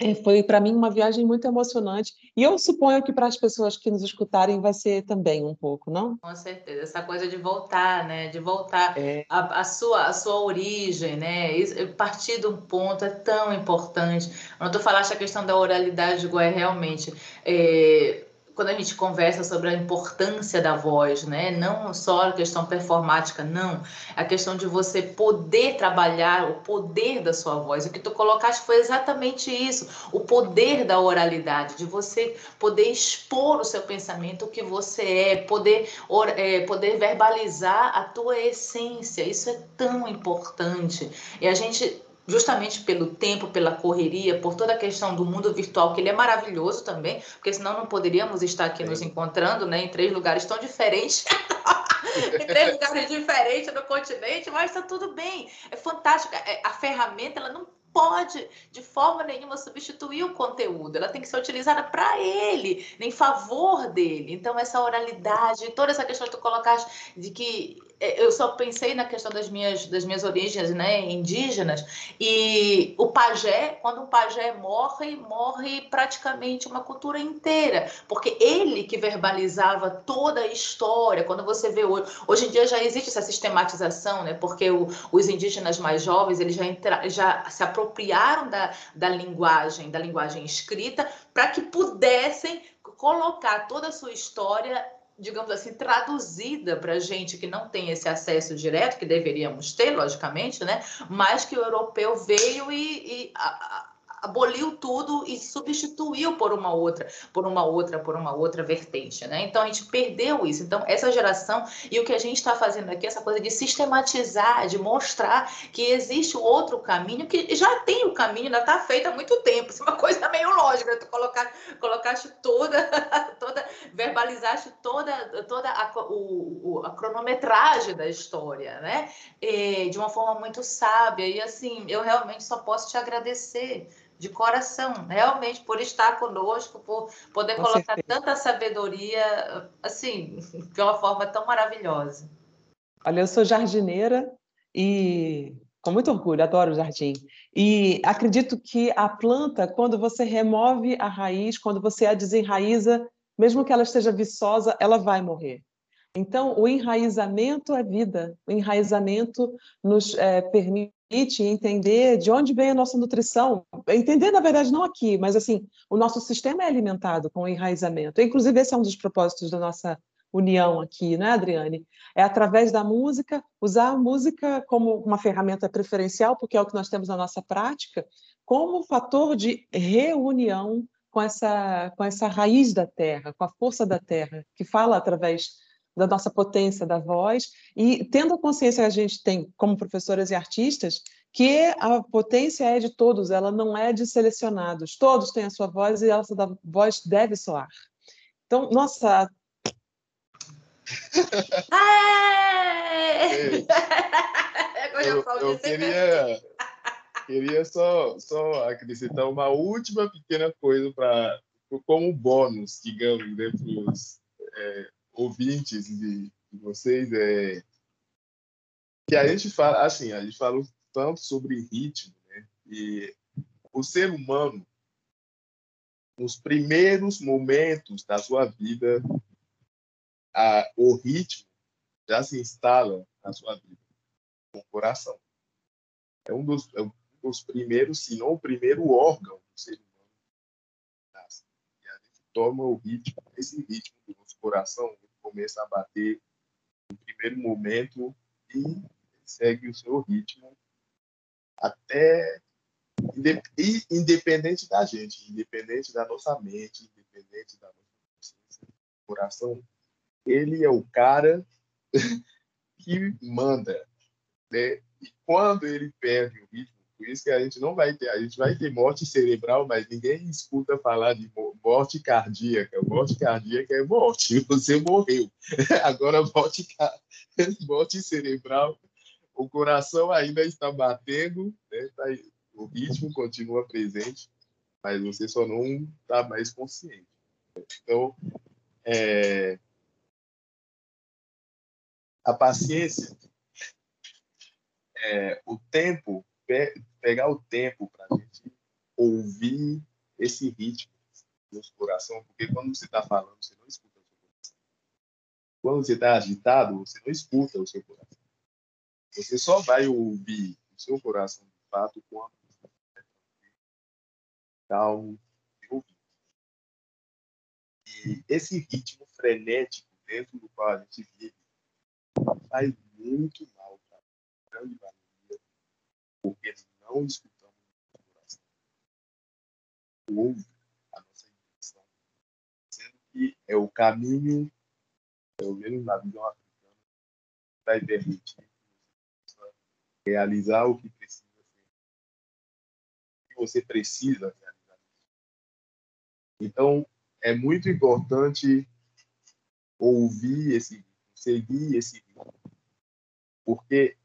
é, foi para mim uma viagem muito emocionante e eu suponho que para as pessoas que nos escutarem vai ser também um pouco, não? Com certeza, essa coisa de voltar, né? De voltar é. a, a, sua a sua origem, né? Partir de um ponto é tão importante. Quando tu falaste a questão da oralidade, igual é realmente é, quando a gente conversa sobre a importância da voz, né? Não só a questão performática, não. A questão de você poder trabalhar o poder da sua voz. O que tu colocaste foi exatamente isso. O poder da oralidade, de você poder expor o seu pensamento, o que você é, poder, é, poder verbalizar a tua essência. Isso é tão importante. E a gente justamente pelo tempo, pela correria, por toda a questão do mundo virtual, que ele é maravilhoso também, porque senão não poderíamos estar aqui Sim. nos encontrando, né, em três lugares tão diferentes. em três lugares diferentes no continente, mas está tudo bem. É fantástico. É, a ferramenta ela não pode de forma nenhuma substituir o conteúdo, ela tem que ser utilizada para ele, em favor dele. Então, essa oralidade, toda essa questão que tu colocaste de que eu só pensei na questão das minhas, das minhas origens né, indígenas, e o pajé, quando um pajé morre, morre praticamente uma cultura inteira, porque ele que verbalizava toda a história. Quando você vê hoje, hoje em dia já existe essa sistematização, né, porque o, os indígenas mais jovens eles já, entra, já se apropriaram da, da linguagem, da linguagem escrita, para que pudessem colocar toda a sua história digamos assim, traduzida para gente que não tem esse acesso direto, que deveríamos ter, logicamente, né? Mas que o europeu veio e, e a, aboliu tudo e substituiu por uma outra, por uma outra, por uma outra vertente, né? Então a gente perdeu isso. Então essa geração e o que a gente está fazendo aqui, essa coisa de sistematizar, de mostrar que existe outro caminho, que já tem o caminho, já está feito há muito tempo. Isso é uma coisa meio lógica. Tu colocar, colocaste toda, toda, verbalizaste toda, toda a, o, a cronometragem da história, né? E, de uma forma muito sábia e assim, eu realmente só posso te agradecer de coração, realmente, por estar conosco, por poder Com colocar certeza. tanta sabedoria, assim, de uma forma tão maravilhosa. Olha, eu sou jardineira e Com muito orgulho, adoro o jardim. E acredito que a planta, quando você remove a raiz, quando você a desenraiza, mesmo que ela esteja viçosa, ela vai morrer. Então, o enraizamento é vida. O enraizamento nos é, permite entender de onde vem a nossa nutrição. Entender, na verdade, não aqui, mas assim, o nosso sistema é alimentado com enraizamento. Inclusive, esse é um dos propósitos da nossa união aqui, né, Adriane? É através da música, usar a música como uma ferramenta preferencial, porque é o que nós temos na nossa prática, como fator de reunião com essa, com essa raiz da terra, com a força da terra, que fala através da nossa potência da voz e tendo a consciência que a gente tem como professoras e artistas que a potência é de todos, ela não é de selecionados. Todos têm a sua voz e essa voz deve soar. Então, nossa, eu, eu queria, queria só, só acrescentar uma última pequena coisa para como bônus, digamos, né, para os é, ouvintes de, de, vocês, é que a gente fala, assim, a gente fala tanto sobre ritmo, né, e o ser humano, nos primeiros momentos da sua vida, a, o ritmo já se instala na sua vida, com o coração. É um dos, é um dos primeiros, se não o primeiro órgão do ser humano. E a gente toma o ritmo, esse ritmo do nosso coração começa a bater no primeiro momento e segue o seu ritmo até independente da gente, independente da nossa mente, independente da nossa consciência, o coração ele é o cara que manda, né? E quando ele perde o ritmo, por isso que a gente não vai ter, a gente vai ter morte cerebral, mas ninguém escuta falar de morte cardíaca. Morte cardíaca é morte, você morreu. Agora morte, morte cerebral, o coração ainda está batendo, né? Tá o ritmo continua presente, mas você só não está mais consciente. Então, é, a paciência, é, o tempo, pe pegar o tempo para a gente ouvir esse ritmo no coração, porque quando você está falando, você não escuta o seu coração. Quando você está agitado, você não escuta o seu coração. Você só vai ouvir o seu coração de fato quando você está calmo e ouvindo. E esse ritmo frenético dentro do qual a gente vive faz muito mal para grande porque não escutamos o coração. Ouve a nossa intenção, sendo que é o caminho, pelo menos na visão africana, que vai permitir que você possa realizar o que precisa ser, o que você precisa realizar. Então, é muito importante ouvir esse seguir esse. Porque,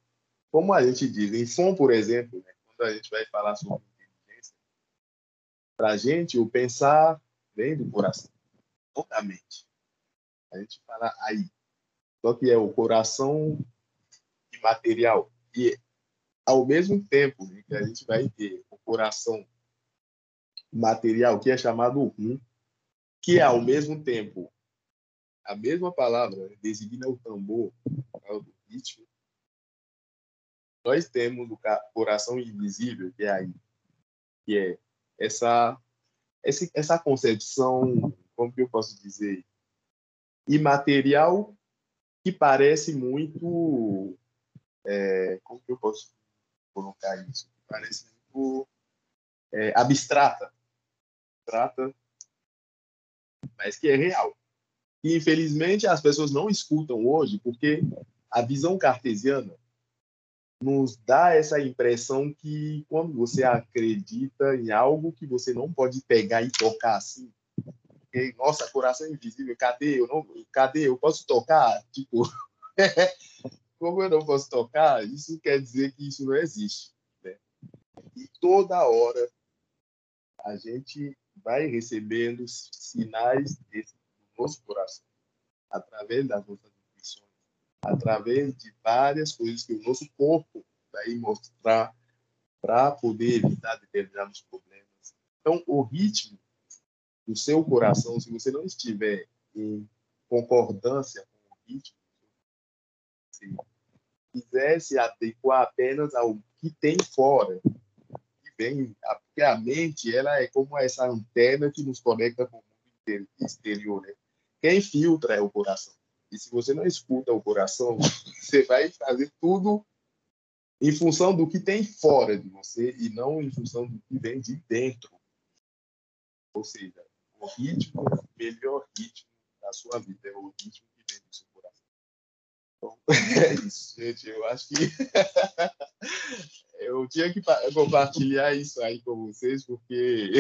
como a gente diz, em som, por exemplo, né, quando a gente vai falar sobre inteligência, para a gente, o pensar vem do coração, não da mente. A gente fala aí. Só que é o coração imaterial. E, ao mesmo tempo né, que a gente vai ter o coração material, que é chamado rum, que é, ao mesmo tempo, a mesma palavra designa o tambor, o ritmo. Nós temos o coração invisível, que é aí, que é essa, essa concepção, como que eu posso dizer, imaterial, que parece muito, é, como que eu posso colocar isso? Parece muito é, abstrata, abstrata, mas que é real que infelizmente as pessoas não escutam hoje, porque a visão cartesiana nos dá essa impressão que quando você acredita em algo que você não pode pegar e tocar assim, nossa, coração invisível, cadê? Eu não, cadê? Eu posso tocar? Tipo, como eu não posso tocar? Isso quer dizer que isso não existe. Né? E toda hora a gente vai recebendo sinais desse nosso coração, através das nossas através de várias coisas que o nosso corpo daí mostrar para poder evitar determinados problemas. Então, o ritmo do seu coração, se você não estiver em concordância com o ritmo, se quiser se adequar apenas ao que tem fora, que vem, porque a mente ela é como essa antena que nos conecta com o mundo exterior, né? Quem filtra é o coração. E se você não escuta o coração, você vai fazer tudo em função do que tem fora de você e não em função do que vem de dentro. Ou seja, o ritmo, o melhor ritmo da sua vida é o ritmo que vem do seu coração. Então, é isso, gente. Eu acho que eu tinha que compartilhar isso aí com vocês, porque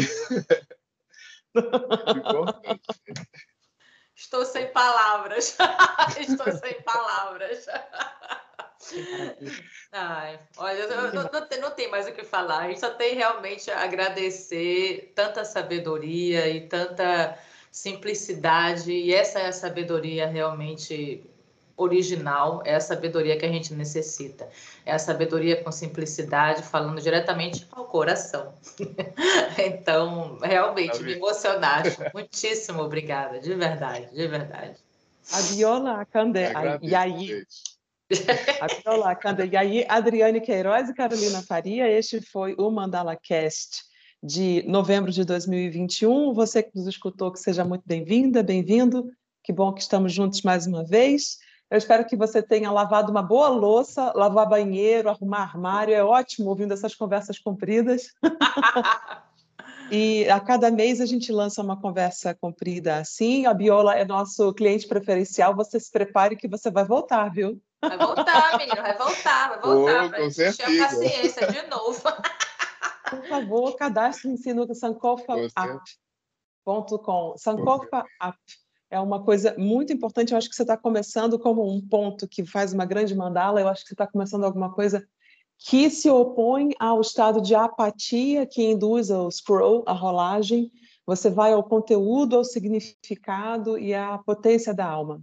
é importante. Estou sem palavras. Estou sem palavras. Ai, olha, não, não, não, tem mais o que falar. A gente só tem realmente a agradecer tanta sabedoria e tanta simplicidade. E essa é a sabedoria realmente original, é a sabedoria que a gente necessita. É a sabedoria com simplicidade, falando diretamente ao coração. então, realmente, me emocionaste. Muitíssimo obrigada, de verdade, de verdade. A Viola Candé, e aí... A Viola Candé, e aí, Adriane Queiroz e Carolina Faria, este foi o Mandala Cast de novembro de 2021. Você que nos escutou, que seja muito bem-vinda, bem-vindo. Que bom que estamos juntos mais uma vez. Eu espero que você tenha lavado uma boa louça, lavar banheiro, arrumar armário. É ótimo ouvindo essas conversas compridas. e a cada mês a gente lança uma conversa comprida assim. A Biola é nosso cliente preferencial. Você se prepare que você vai voltar, viu? Vai voltar, menino, vai voltar, vai voltar. Oh, com certeza. paciência de novo. Por favor, cadastre-se no sankofa.com. Sankofa App é uma coisa muito importante. Eu acho que você está começando como um ponto que faz uma grande mandala. Eu acho que você está começando alguma coisa que se opõe ao estado de apatia que induz o scroll, a rolagem. Você vai ao conteúdo, ao significado e à potência da alma.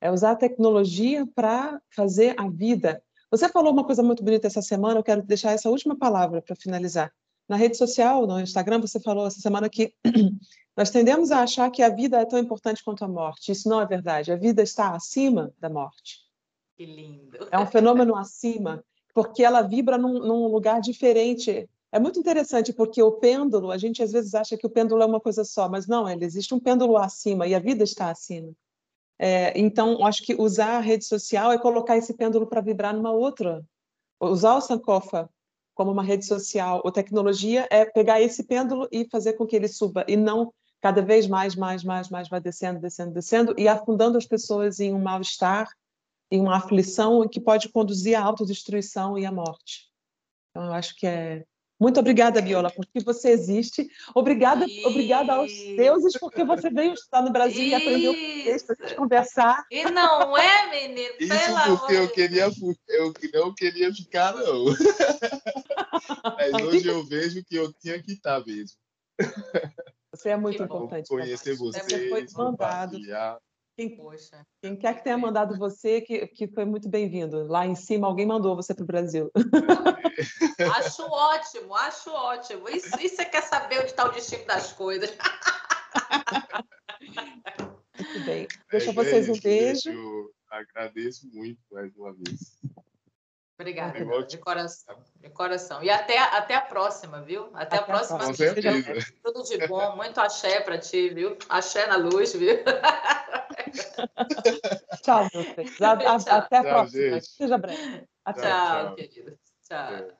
É usar a tecnologia para fazer a vida. Você falou uma coisa muito bonita essa semana, eu quero deixar essa última palavra para finalizar. Na rede social, no Instagram, você falou essa semana que nós tendemos a achar que a vida é tão importante quanto a morte. Isso não é verdade. A vida está acima da morte. Que lindo. É um fenômeno acima, porque ela vibra num, num lugar diferente. É muito interessante, porque o pêndulo, a gente às vezes acha que o pêndulo é uma coisa só, mas não, ele existe um pêndulo acima e a vida está acima. É, então, acho que usar a rede social é colocar esse pêndulo para vibrar numa outra. Usar o Sankofa como uma rede social ou tecnologia é pegar esse pêndulo e fazer com que ele suba e não cada vez mais, mais, mais, mais vai descendo, descendo, descendo e afundando as pessoas em um mal-estar, em uma aflição que pode conduzir à autodestruição e à morte. Então, eu acho que é. Muito obrigada, Viola, porque você existe. Obrigada, e... obrigada aos deuses, porque você veio estar no Brasil e, e aprendeu a conversar. E não é, menino? Isso porque eu queria, eu não queria ficar, não. Mas hoje eu vejo que eu tinha que estar mesmo. Você é muito importante. Conhecer você, você foi mandado. Quem, quem, quer que tenha mandado você, que, que foi muito bem-vindo. Lá em cima, alguém mandou você para o Brasil. acho ótimo, acho ótimo. Isso, isso você quer saber onde está o destino das coisas. muito bem. Deixa é, vocês um beijo. Eu agradeço muito mais uma vez. Obrigada, de coração, de coração. E até, até a próxima, viu? Até, até a próxima. Com certeza. Tudo de bom, muito axé para ti, viu? Axé na luz, viu? tchau, meu filho. Até a próxima. Seja breve. Até. Tchau, tchau. querido. Tchau. É.